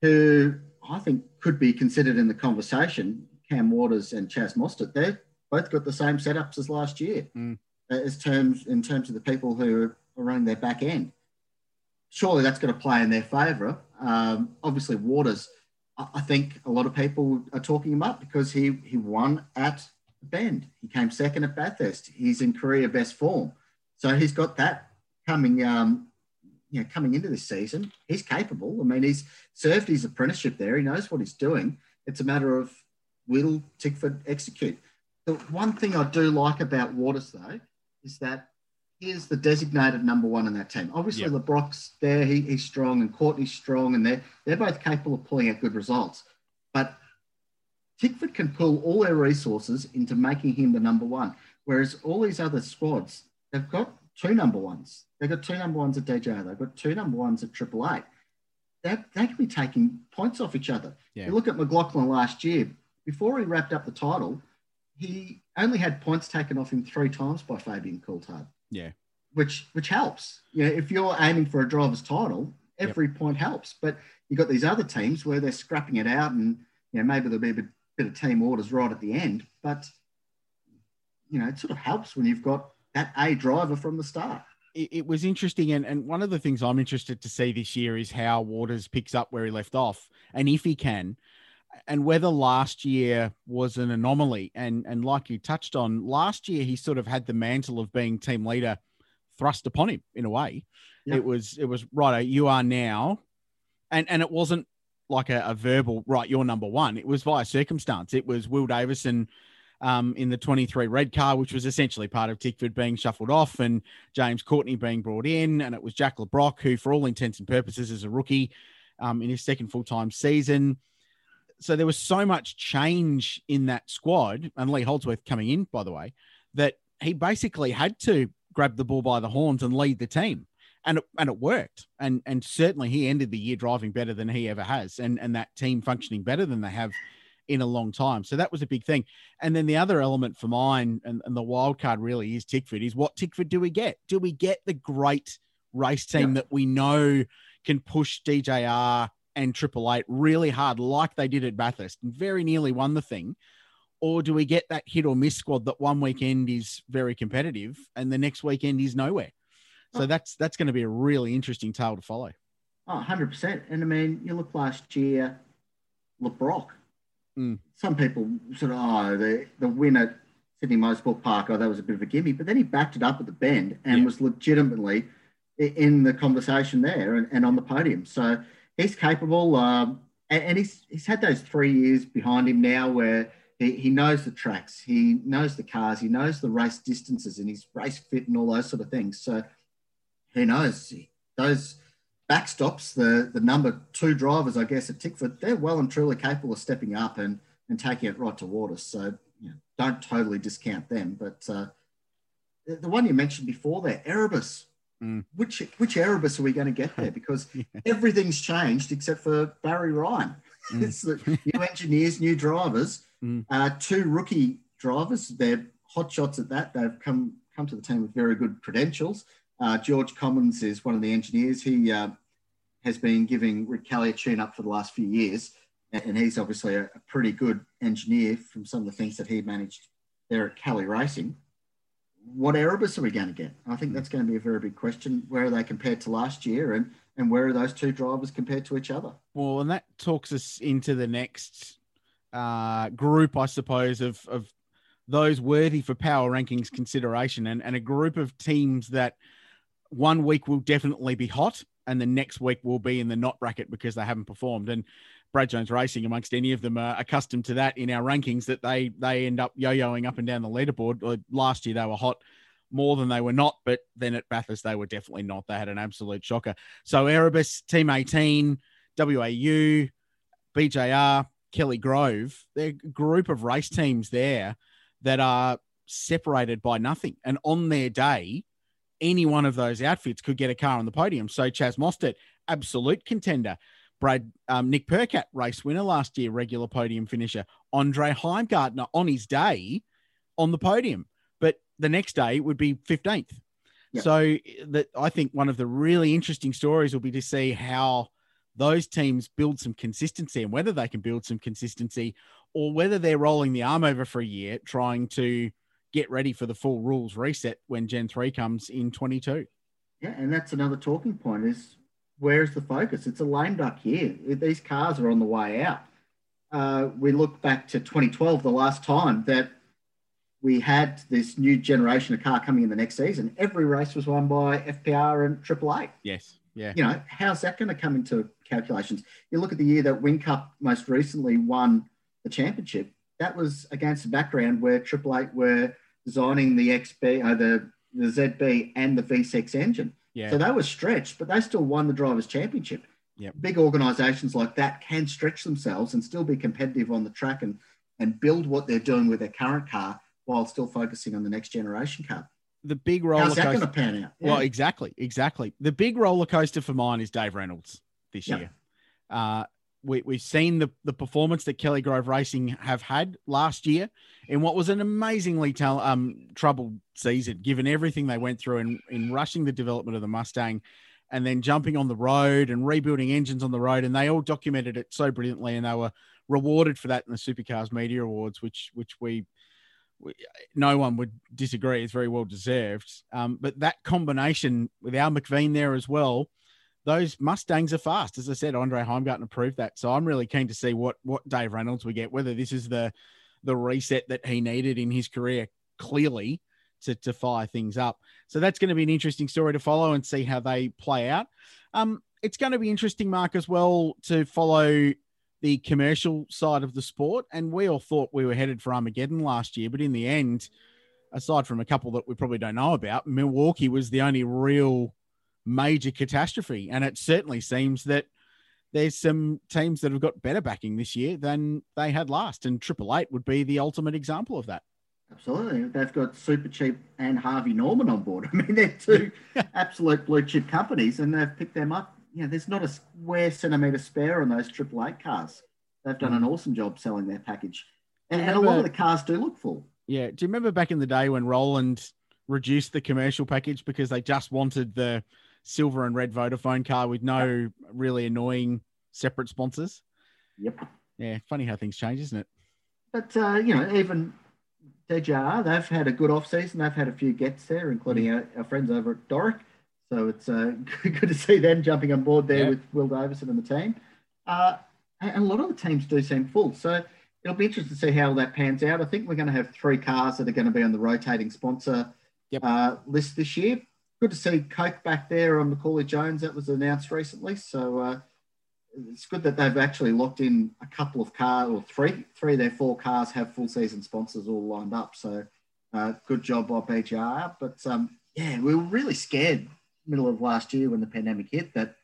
who I think could be considered in the conversation, Cam Waters and Chaz Mostert, they've both got the same setups as last year, Mm. uh, as terms in terms of the people who are running their back end. Surely that's going to play in their favour. Um, obviously, Waters, I, I think a lot of people are talking him up because he he won at Bend. He came second at Bathurst. He's in career best form, so he's got that coming. Um, you know, coming into this season, he's capable. I mean, he's served his apprenticeship there. He knows what he's doing. It's a matter of will Tickford execute. The one thing I do like about Waters, though, is that he is the designated number one in that team. Obviously, Yep. Le Brocq's there, he, he's strong, and Courtney's strong, and they're, they're both capable of pulling out good results. But Tickford can pull all their resources into making him the number one, whereas all these other squads, they've got two number ones. They've got two number ones at DJ, they've got two number ones at Triple Eight. They, they could be taking points off each other. Yeah. You look at McLaughlin last year, before he wrapped up the title, he only had points taken off him three times by Fabian Coulthard, Yeah. which which helps. You know, if you're aiming for a driver's title, every point helps. But you've got these other teams where they're scrapping it out and you know, maybe there'll be a bit, bit of team orders right at the end. But you know, it sort of helps when you've got that A driver from the start. it, it was interesting. And, and one of the things I'm interested to see this year is how Waters picks up where he left off and if he can, and whether last year was an anomaly. And, and like you touched on, last year he sort of had the mantle of being team leader thrust upon him in a way. Yeah. It was it was right. You are now, and and it wasn't like a, a verbal right. You're number one. It was via circumstance. It was Will Davison. Um, in the 23 red car, which was essentially part of Tickford being shuffled off and James Courtney being brought in. And it was Jack Le Brocq, who, for all intents and purposes, is a rookie um, in his second full time season. So there was so much change in that squad, and Lee Holdsworth coming in, by the way, that he basically had to grab the bull by the horns and lead the team. And it, and it worked. And and certainly he ended the year driving better than he ever has, and, and that team functioning better than they have in a long time. So that was a big thing. And then the other element for mine, and, and the wild card really is Tickford, is what Tickford do we get? Do we get the great race team Yeah. that we know can push DJR and Triple Eight really hard, like they did at Bathurst, and very nearly won the thing? Or do we get that hit or miss squad that one weekend is very competitive and the next weekend is nowhere? So Oh. that's that's going to be a really interesting tale to follow. Oh, 100%. And I mean, you look last year, Le Brocq. Mm. Some people sort of, oh, the, the win at Sydney Motorsport Park, oh, that was a bit of a gimme. But then he backed it up at the bend and Yeah. was legitimately in the conversation there and, and on the podium. So he's capable. Um, and, and he's, he's had those three years behind him now where he, he knows the tracks, he knows the cars, he knows the race distances, and he's race fit and all those sort of things. So who knows? Those backstops, the the number two drivers, I guess, at Tickford, they're well and truly capable of stepping up and and taking it right towards us. So you know, don't totally discount them. But uh, the, the one you mentioned before there, Erebus. Mm. Which which Erebus are we going to get there? Because (laughs) Yeah. everything's changed except for Barry Ryan. Mm. (laughs) it's the new engineers, new drivers, Mm. uh, two rookie drivers. They're hot shots at that. They've come come to the team with very good credentials. Uh, George Commons is one of the engineers. He uh, has been giving Rick Kelly a tune up for the last few years, and, and he's obviously a, a pretty good engineer from some of the things that he managed there at Kelly Racing. What Erebus are we going to get? I think that's going to be a very big question. Where are they compared to last year, and and where are those two drivers compared to each other? Well, and that talks us into the next uh, group, I suppose, of of those worthy for power rankings consideration, and and a group of teams that one week will definitely be hot, and the next week will be in the not bracket because they haven't performed. And Brad Jones Racing, amongst any of them, are accustomed to that in our rankings. That they they end up yo-yoing up and down the leaderboard. Last year they were hot more than they were not, but then at Bathurst they were definitely not. They had an absolute shocker. So Erebus, Team 18, WAU, BJR, Kelly Grove, they're a group of race teams there that are separated by nothing. And on their day, any one of those outfits could get a car on the podium. So Chaz Mostert, absolute contender. Brad um, Nick Percat, race winner last year, regular podium finisher. Andre Heimgartner on his day on the podium, but the next day would be 15th. Yeah. So that I think one of the really interesting stories will be to see how those teams build some consistency and whether they can build some consistency or whether they're rolling the arm over for a year trying to get ready for the full rules reset when Gen 3 comes in 22. Yeah, and that's another talking point is where's the focus? It's a lame duck year. These cars are on the way out. Uh, we look back to 2012, the last time that we had this new generation of car coming in the next season. Every race was won by FPR and Triple Eight. Yes. Yeah. You know, how's that going to come into calculations? You look at the year that Whincup most recently won the championship. That was against a background where Triple Eight were designing the XB, uh, the the ZB and the V6 engine. Yeah. So they were stretched, but they still won the drivers' championship. Yep. Big organisations like that can stretch themselves and still be competitive on the track and and build what they're doing with their current car while still focusing on the next generation car. the big roller How's that going coaster. to pan out? Well, exactly, exactly. The big roller coaster for mine is Dave Reynolds this Yep. year. Uh, we, we've seen the, the performance that Kelly Grove Racing have had last year in what was an amazingly tal- um, troubled season, given everything they went through in, in rushing the development of the Mustang and then jumping on the road and rebuilding engines on the road. And they all documented it so brilliantly and they were rewarded for that in the Supercars Media Awards, which, which we, we, no one would disagree. It's very well deserved. Um, but that combination with Al McVean there as well, those Mustangs are fast. As I said, Andre Heimgartner proved that. So I'm really keen to see what what Dave Reynolds we get, whether this is the the reset that he needed in his career, clearly to, to fire things up. So that's going to be an interesting story to follow and see how they play out. Um, it's going to be interesting, Mark, as well to follow the commercial side of the sport. And we all thought we were headed for Armageddon last year, but in the end, aside from a couple that we probably don't know about, Milwaukee was the only real major catastrophe. And it certainly seems that there's some teams that have got better backing this year than they had last. And Triple Eight would be the ultimate example of that. Absolutely. They've got Super Cheap and Harvey Norman on board. (laughs) I mean, they're two (laughs) absolute blue chip companies and they've picked them up. You know, there's not a square centimetre spare on those Triple Eight cars. They've done an mm. awesome job selling their package. And, and a lot of the cars do look full. Yeah. Do you remember back in the day when Roland reduced the commercial package because they just wanted the silver and red Vodafone car with no yep. really annoying separate sponsors? Yep. Yeah. Funny how things change, isn't it? But, uh, you know, even DJR, they've had a good off season. They've had a few gets there, including our, our, friends over at Doric. So it's uh, (laughs) good to see them jumping on board there with Will Davison and the team. Uh, and a lot of the teams do seem full. So it'll be interesting to see how that pans out. I think we're going to have three cars that are going to be on the rotating sponsor yep. uh, list this year. Good to see Coke back there on Macaulay Jones. That was announced recently. So uh, it's good that they've actually locked in a couple of cars or three, three of their four cars have full season sponsors all lined up. So uh, good job by BJR. But um, yeah, we were really scared middle of last year when the pandemic hit that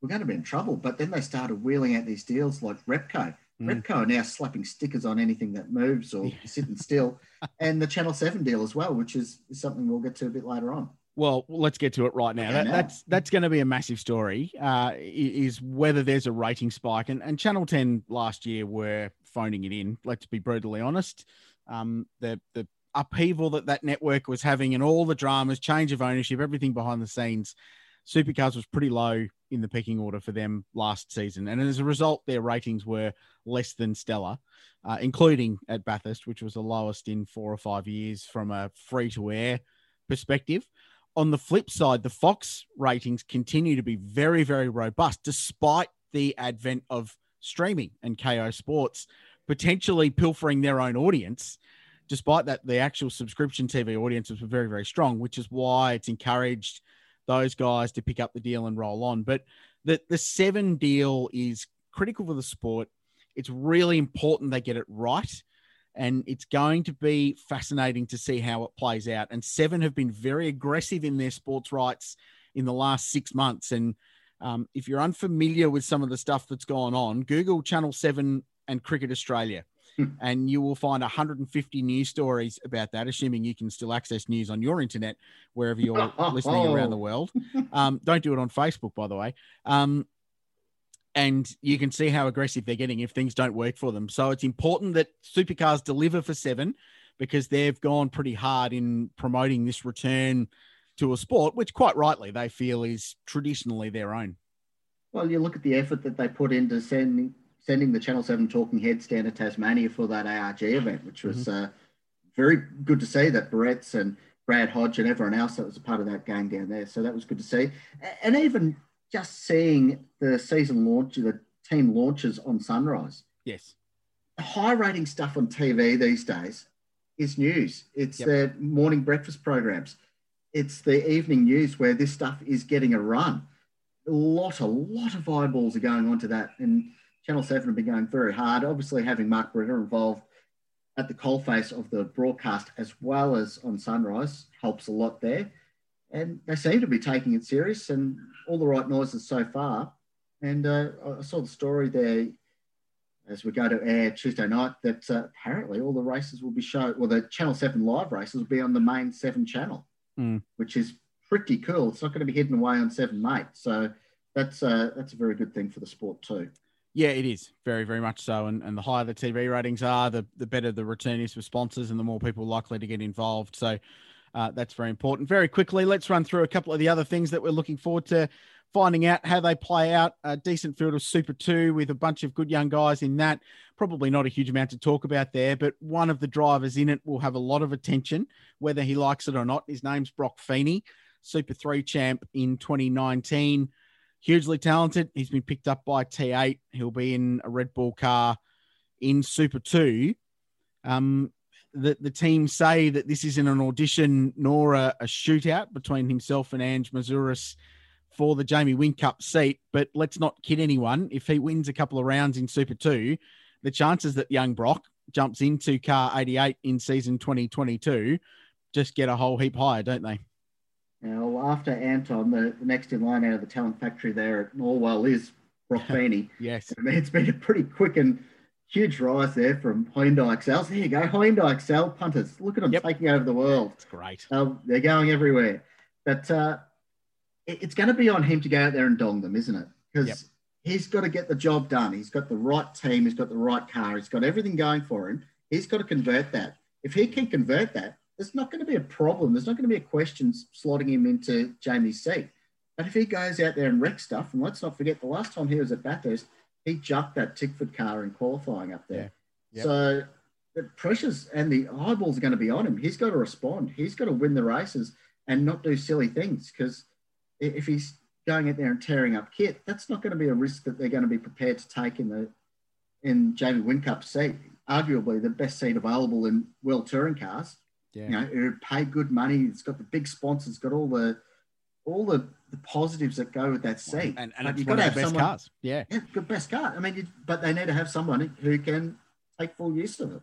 we're going to be in trouble. But then they started wheeling out these deals like Repco. Mm. Repco are now slapping stickers on anything that moves or sitting still, and the Channel Seven deal as well, which is something we'll get to a bit later on. Well, let's get to it right now. That, that's that's going to be a massive story. Uh, is whether there's a rating spike, and, and Channel Ten last year were phoning it in. Let's be brutally honest. Um, the the upheaval that that network was having, and all the dramas, change of ownership, everything behind the scenes, Supercars was pretty low in the pecking order for them last season, and as a result, their ratings were less than stellar, uh, including at Bathurst, which was the lowest in four or five years from a free to air perspective on the flip side, the Fox ratings continue to be very, very robust despite the advent of streaming and Kayo Sports potentially pilfering their own audience. Despite that, the actual subscription TV audiences were very, very strong, which is why it's encouraged those guys to pick up the deal and roll on. But the, the seven deal is critical for the sport. It's really important they get it right and it's going to be fascinating to see how it plays out. And Seven have been very aggressive in their sports rights in the last six months. And um, if you're unfamiliar with some of the stuff that's gone on, Google Channel Seven and Cricket Australia. Hmm. and you will find 150 news stories about that, assuming you can still access news on your internet wherever you're (laughs) listening around the world. (laughs) Um, don't do it on Facebook, by the way. Um, and you can see how aggressive they're getting if things don't work for them. So it's important that supercars deliver for seven because they've gone pretty hard in promoting this return to a sport, which quite rightly they feel is traditionally their own. Well, you look at the effort that they put into sending sending the Channel Seven talking heads down to Tasmania for that ARG event, which was mm-hmm. uh, very good to see that Barrett's and Brad Hodge and everyone else that was a part of that gang down there. So that was good to see, and even just seeing the season launch, the team launches on Sunrise. Yes. The high rating stuff on TV these days is news. It's yep. the morning breakfast programs. It's the evening news where this stuff is getting a run. A lot, a lot of eyeballs are going onto that. And Channel 7 have been going very hard. Obviously, having Mark Beretta involved at the coalface of the broadcast as well as on Sunrise helps a lot there and they seem to be taking it serious and all the right noises so far. And uh, I saw the story there as we go to air Tuesday night that uh, apparently all the races will be shown, well, the Channel 7 live races will be on the main 7 channel, mm. which is pretty cool. It's not going to be hidden away on 7 Mate. So that's, uh, that's a very good thing for the sport too. Yeah, it is very, very much so. And, and the higher the TV ratings are, the, the better the return is for sponsors and the more people likely to get involved. So uh, that's very important. Very quickly, let's run through a couple of the other things that we're looking forward to finding out how they play out. A decent field of Super 2 with a bunch of good young guys in that. Probably not a huge amount to talk about there, but one of the drivers in it will have a lot of attention, whether he likes it or not. His name's Brock Feeney, Super 3 champ in 2019. Hugely talented. He's been picked up by T8. He'll be in a Red Bull car in Super 2. Um, the, the team say that this isn't an audition nor a, a shootout between himself and Ange Mouzouris for the Jamie Whincup seat. But let's not kid anyone. If he wins a couple of rounds in Super 2, the chances that young Brock jumps into car 88 in season 2022 just get a whole heap higher, don't they? Now, after Anton, the, the next in line out of the talent factory there at Norwell is Brock (laughs) Feeney. yes. I mean, it's been a pretty quick and huge rise there from Hyundai Excels. There you go, Hyundai Excel punters. Look at them Yep. taking over the world. It's great. Uh, they're going everywhere. But uh, it- it's going to be on him to go out there and dong them, isn't it? Because Yep. he's got to get the job done. He's got the right team. He's got the right car. He's got everything going for him. He's got to convert that. If he can convert that, there's not going to be a problem. There's not going to be a question slotting him into Jamie's seat. But if he goes out there and wrecks stuff, and let's not forget the last time he was at Bathurst, he jucked that Tickford car in qualifying up there. Yeah. Yep. So the pressures and the eyeballs are going to be on him. He's got to respond. He's got to win the races and not do silly things because if he's going out there and tearing up kit, that's not going to be a risk that they're going to be prepared to take in the in Jamie Whincup's seat, arguably the best seat available in world touring cars. Yeah. You know, it would pay good money. It's got the big sponsors. It's got all the all the, the positives that go with that seat. and and it's you've got to have best someone- cars. Yeah. Yeah, good best car. I mean, you, but they need to have someone who can take full use of it.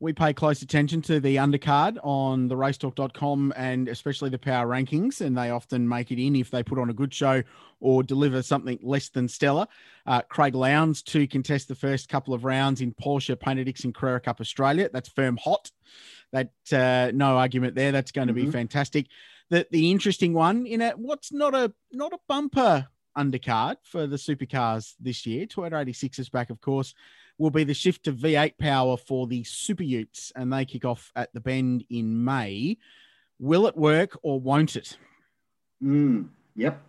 We pay close attention to the undercard on the racetalk.com and especially the power rankings, and they often make it in if they put on a good show or deliver something less than stellar. Uh, Craig Lowndes to contest the first couple of rounds in Porsche Paynter Dixon Carrera Cup Australia. That's firm hot. That uh, no argument there. That's going to be Mhm. fantastic. The the interesting one in a what's not a not a bumper undercard for the supercars this year. Toyota 86 is back, of course will be the shift to V8 power for the Super Utes, and they kick off at the Bend in May. Will it work or won't it? Mm, yep.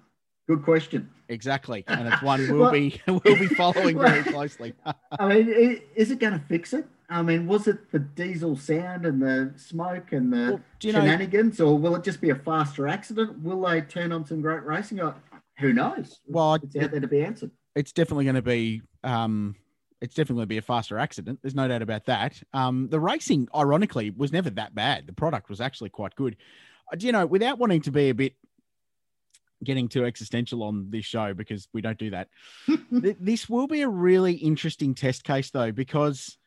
Good question. Exactly, and it's (laughs) one we'll Well- be (laughs) we'll be following very (laughs) closely. I mean, is it going to fix it? I mean, was it the diesel sound and the smoke and the Well, you know? shenanigans, or will it just be a faster accident? Will they turn on some great racing? Or, who knows? Well, it's out there to be answered. it's definitely going to be um, it's definitely going to be a faster accident. There's no doubt about that. Um, the racing, ironically, was never that bad. The product was actually quite good. Uh, do you know, without wanting to be a bit getting too existential on this show because we don't do that. (laughs) th- this will be a really interesting test case though, because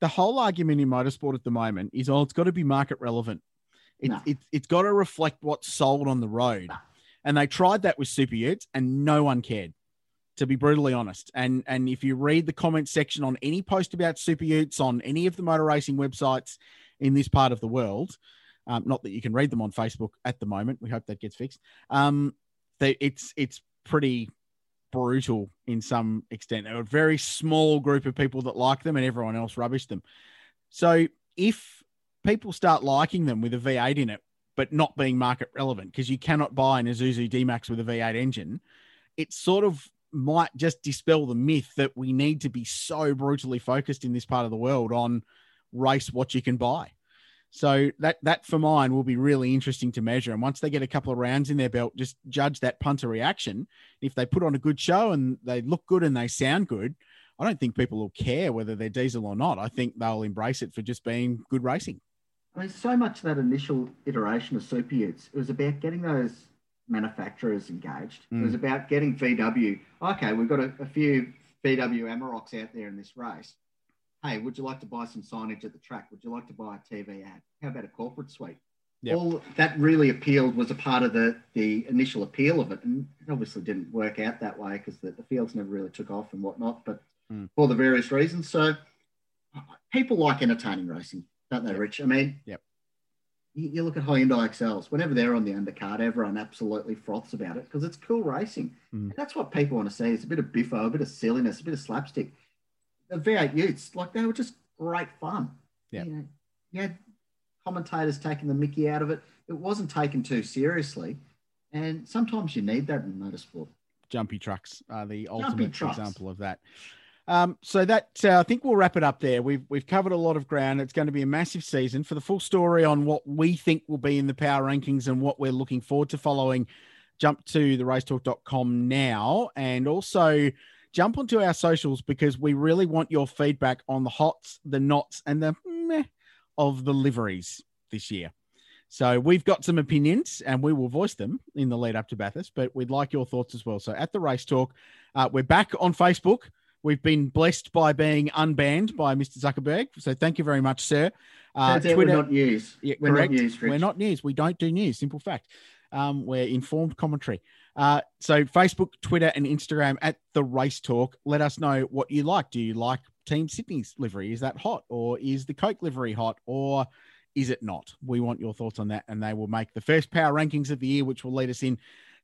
the whole argument in motorsport at the moment is, oh, it's got to be market relevant. It, No. it, it's got to reflect what's sold on the road. No. And they tried that with Super Utes and no one cared, to be brutally honest. And and if you read the comment section on any post about Super Utes on any of the motor racing websites in this part of the world, um, not that you can read them on Facebook at the moment. We hope that gets fixed. Um, they, it's it's pretty brutal in some extent. There are a very small group of people that like them, and everyone else rubbish them. So if people start liking them with a V8 in it, but not being market relevant, because you cannot buy an Isuzu D-Max with a V8 engine, it sort of might just dispel the myth that we need to be so brutally focused in this part of the world on race what you can buy. So that that for mine will be really interesting to measure. And once they get a couple of rounds in their belt, just judge that punter reaction. If they put on a good show and they look good and they sound good, I don't think people will care whether they're diesel or not. I think they'll embrace it for just being good racing. I mean, so much of that initial iteration of Super Utes, it was about getting those manufacturers engaged. It was mm. about getting VW. Okay, we've got a, a few VW Amaroks out there in this race. Hey, would you like to buy some signage at the track? Would you like to buy a TV ad? How about a corporate suite? Yep. All that really appealed was a part of the the initial appeal of it, and it obviously didn't work out that way because the, the fields never really took off and whatnot. But Mm. for the various reasons, so people like entertaining racing, don't they, Yep. Rich? I mean, Yep. you, you look at Hyundai Excels. Whenever they're on the undercard, everyone absolutely froths about it because it's cool racing. Mm. And that's what people want to see. It's a bit of biffo, a bit of silliness, a bit of slapstick. The V8 Utes, like they were just great fun. Yeah. You, know, you had commentators taking the mickey out of it. It wasn't taken too seriously. And sometimes you need that in motorsport. Jumpy trucks are the ultimate example of that. Um, so that uh, I think we'll wrap it up there. We've we've covered a lot of ground. It's going to be a massive season. For the full story on what we think will be in the power rankings and what we're looking forward to following, jump to the racetalk.com now and also jump onto our socials because we really want your feedback on the hots, the knots, and the meh of the liveries this year. So we've got some opinions and we will voice them in the lead up to Bathurst, but we'd like your thoughts as well. So at the Race Talk, uh, we're back on Facebook. We've been blessed by being unbanned by Mr. Zuckerberg. So thank you very much, sir. Uh, Twitter, we're not news. Yeah, we're correct. not news. We're not news. We don't do news. Simple fact. Um, we're informed commentary. Uh, so Facebook, Twitter, and Instagram at the Race Talk. Let us know what you like. Do you like Team Sydney's livery? Is that hot, or is the Coke livery hot, or is it not? We want your thoughts on that, and they will make the first power rankings of the year, which will lead us in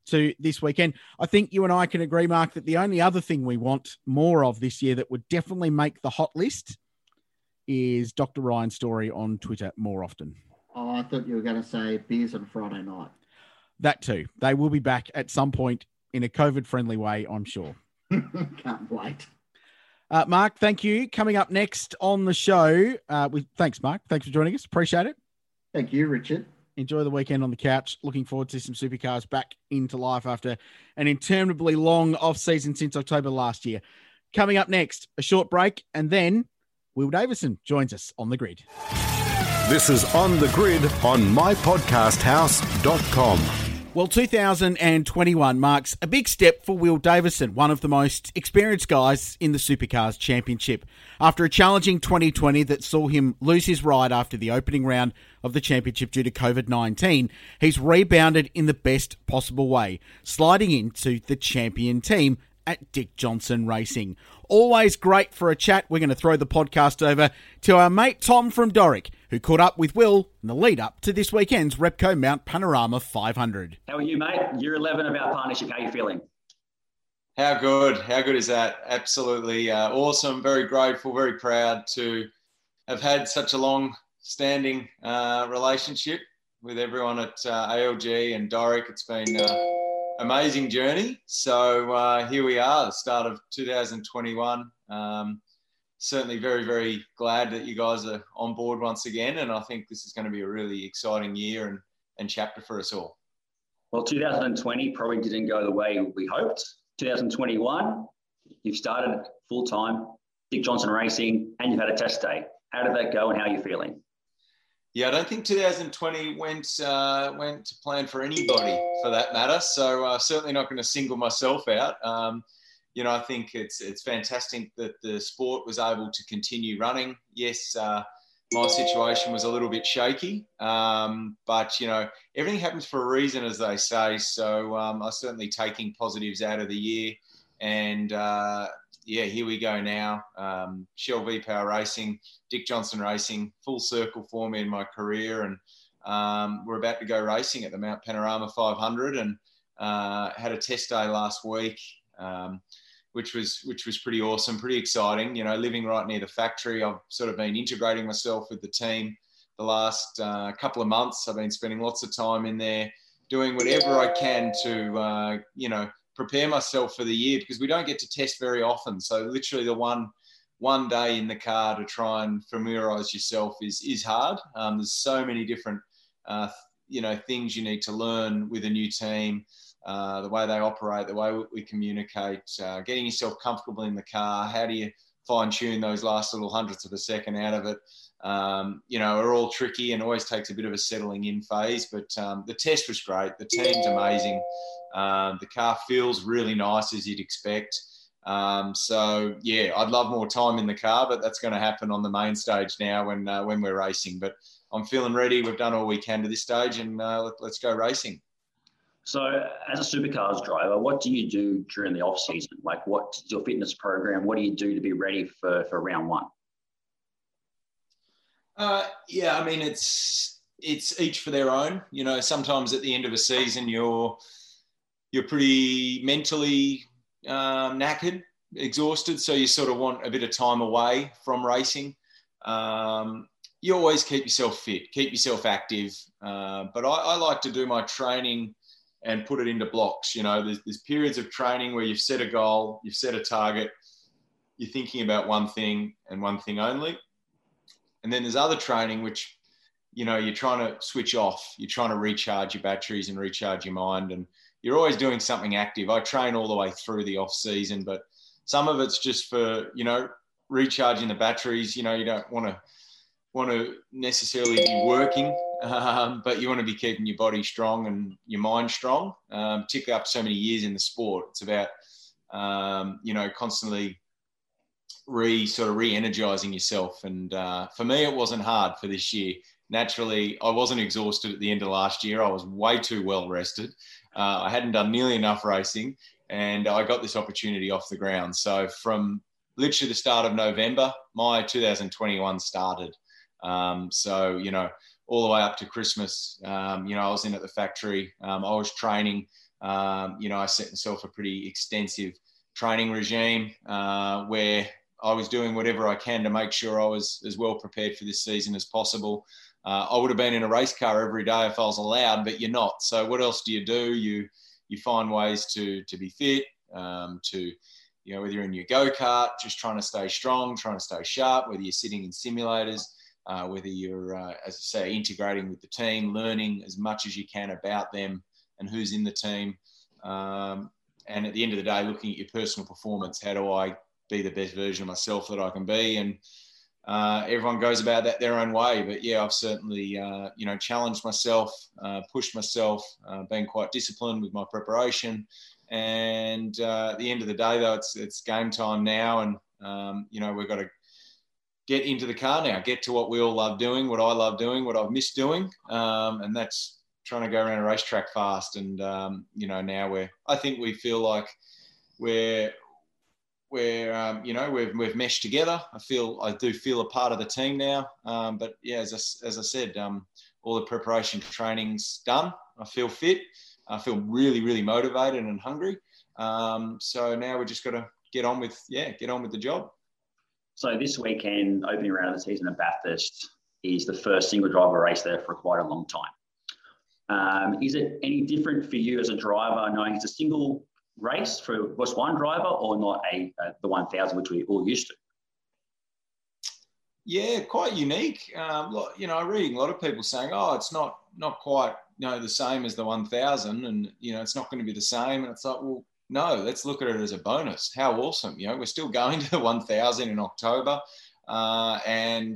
to this weekend. I think you and I can agree, Mark, that the only other thing we want more of this year that would definitely make the hot list is Dr. Ryan's story on Twitter more often. Oh, I thought you were going to say beers on Friday night. That too. They will be back at some point in a COVID friendly way, I'm sure. (laughs) Can't wait. Uh, Mark, thank you. Coming up next on the show, uh, we thanks, Mark. Thanks for joining us. Appreciate it. Thank you, Richard. Enjoy the weekend on the couch. Looking forward to some supercars back into life after an interminably long off season since October last year. Coming up next, a short break, and then Will Davison joins us on the grid. This is On the Grid on mypodcasthouse.com. Well, 2021 marks a big step for Will Davison, one of the most experienced guys in the Supercars Championship. After a challenging 2020 that saw him lose his ride after the opening round of the championship due to COVID 19, he's rebounded in the best possible way, sliding into the champion team at Dick Johnson Racing. Always great for a chat. We're going to throw the podcast over to our mate Tom from Doric, who caught up with Will in the lead up to this weekend's Repco Mount Panorama 500. How are you, mate? Year 11 of our partnership. How are you feeling? How good? How good is that? Absolutely uh, awesome. Very grateful, very proud to have had such a long standing uh, relationship with everyone at uh, ALG and Doric. It's been uh, amazing journey. So uh, here we are, the start of 2021. Um, certainly very, very glad that you guys are on board once again. And I think this is going to be a really exciting year and, and chapter for us all. Well, 2020 probably didn't go the way we hoped. 2021, you've started full time, Dick Johnson Racing, and you've had a test day. How did that go and how are you feeling? Yeah, I don't think 2020 went uh, went to plan for anybody for that matter. So uh, certainly not going to single myself out. Um, you know, I think it's it's fantastic that the sport was able to continue running. Yes, uh, my situation was a little bit shaky, um, but you know, everything happens for a reason, as they say. So um, I'm certainly taking positives out of the year, and uh, yeah, here we go now. Um, Shell V Power Racing, Dick Johnson Racing, full circle for me in my career, and um, we're about to go racing at the Mount Panorama 500, and uh, had a test day last week, um, which was which was pretty awesome, pretty exciting. You know, living right near the factory, I've sort of been integrating myself with the team the last uh, couple of months. I've been spending lots of time in there, doing whatever I can to uh, you know prepare myself for the year because we don't get to test very often. So literally the one one day in the car to try and familiarize yourself is is hard. Um, there's so many different uh, you know things you need to learn with a new team. Uh, the way they operate, the way we communicate, uh, getting yourself comfortable in the car. How do you fine tune those last little hundredths of a second out of it? Um, you know, are all tricky and always takes a bit of a settling in phase. But um, the test was great. The team's amazing. Um, the car feels really nice as you'd expect. Um, so yeah, I'd love more time in the car, but that's going to happen on the main stage now when uh, when we're racing. But I'm feeling ready. We've done all we can to this stage, and uh, let, us go racing. So, as a supercars driver, what do you do during the off season? Like, what's your fitness program? What do you do to be ready for for round one? Uh, yeah, I mean it's it's each for their own. You know, sometimes at the end of a season, you're you're pretty mentally um, knackered, exhausted, so you sort of want a bit of time away from racing. Um, you always keep yourself fit, keep yourself active. Uh, but I, I, like to do my training and put it into blocks. You know, there's, there's periods of training where you've set a goal, you've set a target, you're thinking about one thing and one thing only. And then there's other training which, you know, you're trying to switch off, you're trying to recharge your batteries and recharge your mind. And you're always doing something active. I train all the way through the off season, but some of it's just for you know recharging the batteries. You know, you don't want to want to necessarily be working, um, but you want to be keeping your body strong and your mind strong, um, particularly after so many years in the sport. It's about, um, you know, constantly re sort of re-energizing yourself. And uh, for me, it wasn't hard for this year. Naturally, I wasn't exhausted at the end of last year. I was way too well rested. Uh, I hadn't done nearly enough racing, and I got this opportunity off the ground. So from literally the start of November, my 2021 started. Um, so you know, all the way up to Christmas, um, you know, I was in at the factory. Um, I was training. Um, you know, I set myself a pretty extensive training regime uh, where I was doing whatever I can to make sure I was as well prepared for this season as possible. Uh, I would have been in a race car every day if I was allowed, but you're not. So what else do you do? You you find ways to to be fit, um, to you know whether you're in your go kart, just trying to stay strong, trying to stay sharp. Whether you're sitting in simulators, uh, whether you're uh, as I say integrating with the team, learning as much as you can about them and who's in the team. Um, and at the end of the day, looking at your personal performance, how do I be the best version of myself that I can be. And uh, everyone goes about that their own way. But yeah, I've certainly uh, you know challenged myself, uh, pushed myself, uh, been quite disciplined with my preparation. And at the end of the day, though, it's it's game time now, and um, you know we've got to get into the car now, get to what we all love doing, what I love doing, what I've missed doing, um, and that's trying to go around a racetrack fast. And um, you know now we're I think we feel like we're where um, you know we've, we've meshed together. I feel I do feel a part of the team now. Um, but yeah, as I, as I said, um, all the preparation training's done. I feel fit. I feel really really motivated and hungry. Um, so now we just got to get on with yeah get on with the job. So this weekend, opening round of the season at Bathurst is the first single driver race there for quite a long time. Um, is it any different for you as a driver, knowing it's a single race for West One driver or not a, a the 1000, which we all used to? Yeah, quite unique. Um, you know, reading a lot of people saying, "Oh, it's not not quite you know the same as the 1000, and you know it's not going to be the same." And it's like, well, no, let's look at it as a bonus. How awesome! You know, we're still going (laughs) to the 1000 in October, uh, and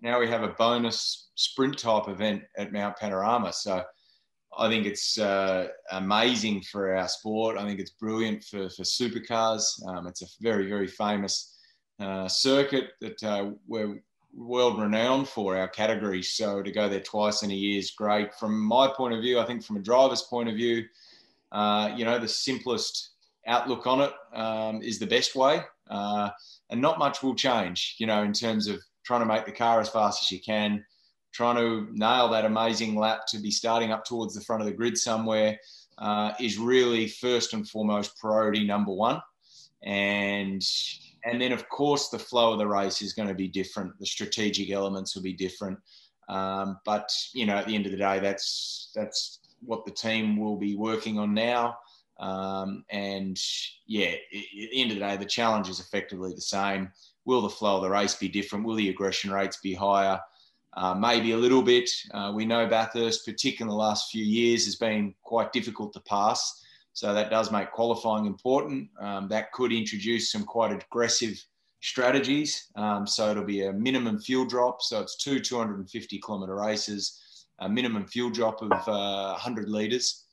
now we have a bonus sprint type event at Mount Panorama. So I think it's uh, amazing for our sport. I think it's brilliant for, for supercars. Um, it's a very, very famous uh, circuit that uh, we're world renowned for our category. So to go there twice in a year is great. From my point of view, I think from a driver's point of view, uh, you know, the simplest outlook on it um, is the best way. Uh, and not much will change, you know, in terms of trying to make the car as fast as you can trying to nail that amazing lap to be starting up towards the front of the grid somewhere uh, is really first and foremost priority number one. And and then of course the flow of the race is going to be different. The strategic elements will be different. Um, but you know, at the end of the day, that's that's what the team will be working on now. Um, and yeah, at the end of the day, the challenge is effectively the same. Will the flow of the race be different? Will the aggression rates be higher? uh, maybe a little bit. Uh, we know Bathurst, particularly in the last few years, has been quite difficult to pass. So that does make qualifying important. Um, that could introduce some quite aggressive strategies. Um, so it'll be a minimum fuel drop. So it's two 250 kilometre races, a minimum fuel drop of uh, 100 litres.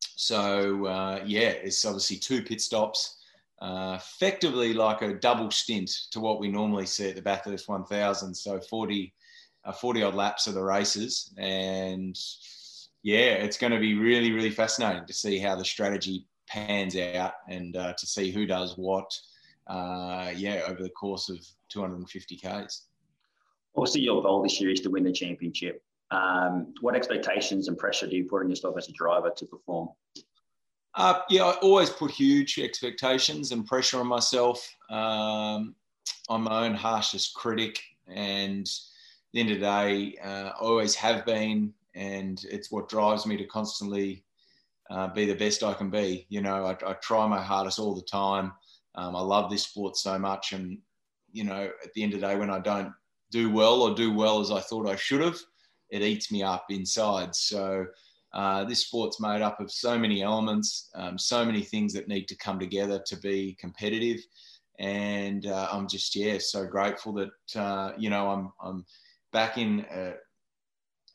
So uh, yeah, it's obviously two pit stops. Uh, effectively like a double stint to what we normally see at the Bathurst 1000. So 40, uh, 40 odd laps of the races. And yeah, it's going to be really, really fascinating to see how the strategy pans out and uh, to see who does what, uh, yeah, over the course of 250 Ks. Obviously, your goal this year is to win the championship. Um, what expectations and pressure do you put on yourself as a driver to perform? Uh, yeah, I always put huge expectations and pressure on myself. Um, I'm my own harshest critic, and at the end of the day, uh, I always have been, and it's what drives me to constantly uh, be the best I can be. You know, I, I try my hardest all the time. Um, I love this sport so much, and you know, at the end of the day, when I don't do well or do well as I thought I should have, it eats me up inside. So. Uh, this sport's made up of so many elements, um, so many things that need to come together to be competitive, and uh, I'm just yeah so grateful that uh, you know I'm I'm back in a,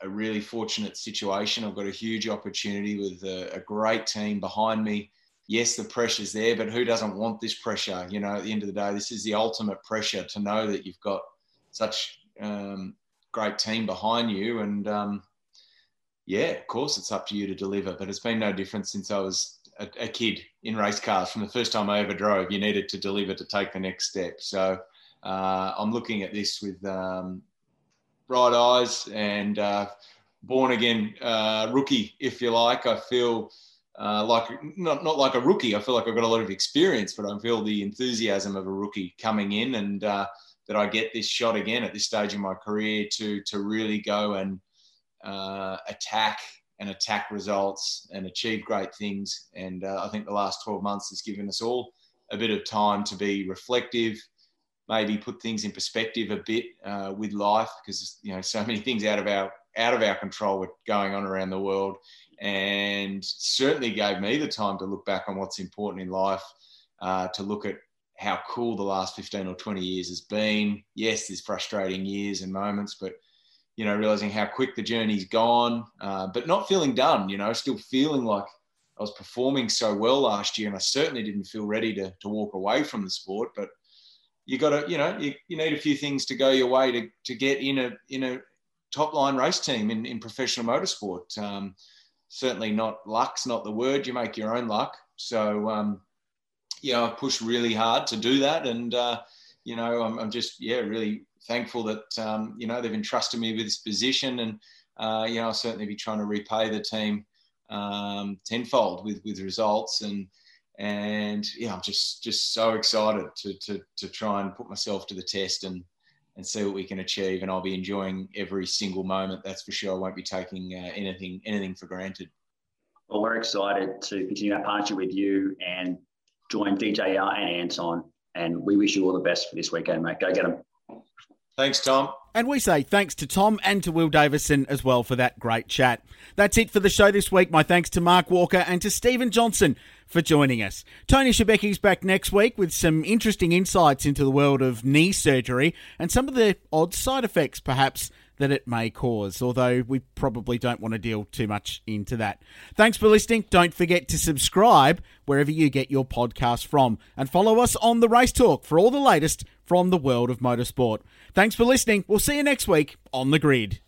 a, really fortunate situation. I've got a huge opportunity with a, a, great team behind me. Yes, the pressure's there, but who doesn't want this pressure? You know, at the end of the day, this is the ultimate pressure to know that you've got such um, great team behind you. And um, yeah, of course, it's up to you to deliver. But it's been no different since I was a, a, kid in race cars. From the first time I ever drove, you needed to deliver to take the next step. So uh, I'm looking at this with um, bright eyes and uh, born again uh, rookie, if you like. I feel. Uh, like not not like a rookie. I feel like I've got a lot of experience, but I feel the enthusiasm of a rookie coming in, and uh, that I get this shot again at this stage in my career to to really go and uh, attack and attack results and achieve great things. And uh, I think the last 12 months has given us all a bit of time to be reflective, maybe put things in perspective a bit uh, with life because you know so many things out of our out of our control were going on around the world, and certainly gave me the time to look back on what's important in life, uh, to look at how cool the last 15 or 20 years has been. Yes, there's frustrating years and moments, but you know, realizing how quick the journey's gone, uh, but not feeling done, you know, still feeling like I was performing so well last year and I certainly didn't feel ready to, to walk away from the sport, but you got to, you know, you, you need a few things to go your way to, to get in a, in a top line race team in, in professional motorsport. Um, certainly not luck's not the word. You make your own luck. So, um, you know, I pushed really hard to do that. And, uh, you know, I'm, I'm just, yeah, really thankful that um, you know they've entrusted me with this position, and uh, you know I'll certainly be trying to repay the team um, tenfold with with results, and and yeah, I'm just just so excited to to to try and put myself to the test and and see what we can achieve, and I'll be enjoying every single moment. That's for sure. I won't be taking uh, anything anything for granted. Well, we're excited to continue our partnership with you and join DJR and Anton. And we wish you all the best for this weekend, mate. Go get them. Thanks, Tom. And we say thanks to Tom and to Will Davison as well for that great chat. That's it for the show this week. My thanks to Mark Walker and to Steven Johnson for joining us. Tony Shebecki's back next week with some interesting insights into the world of knee surgery and some of the odd side effects, perhaps, that it may cause, although we probably don't want to deal too much into that. Thanks for listening. Don't forget to subscribe wherever you get your podcast from and follow us on the Race Talk for all the latest from the world of motorsport. Thanks for listening. We'll see you next week on the grid.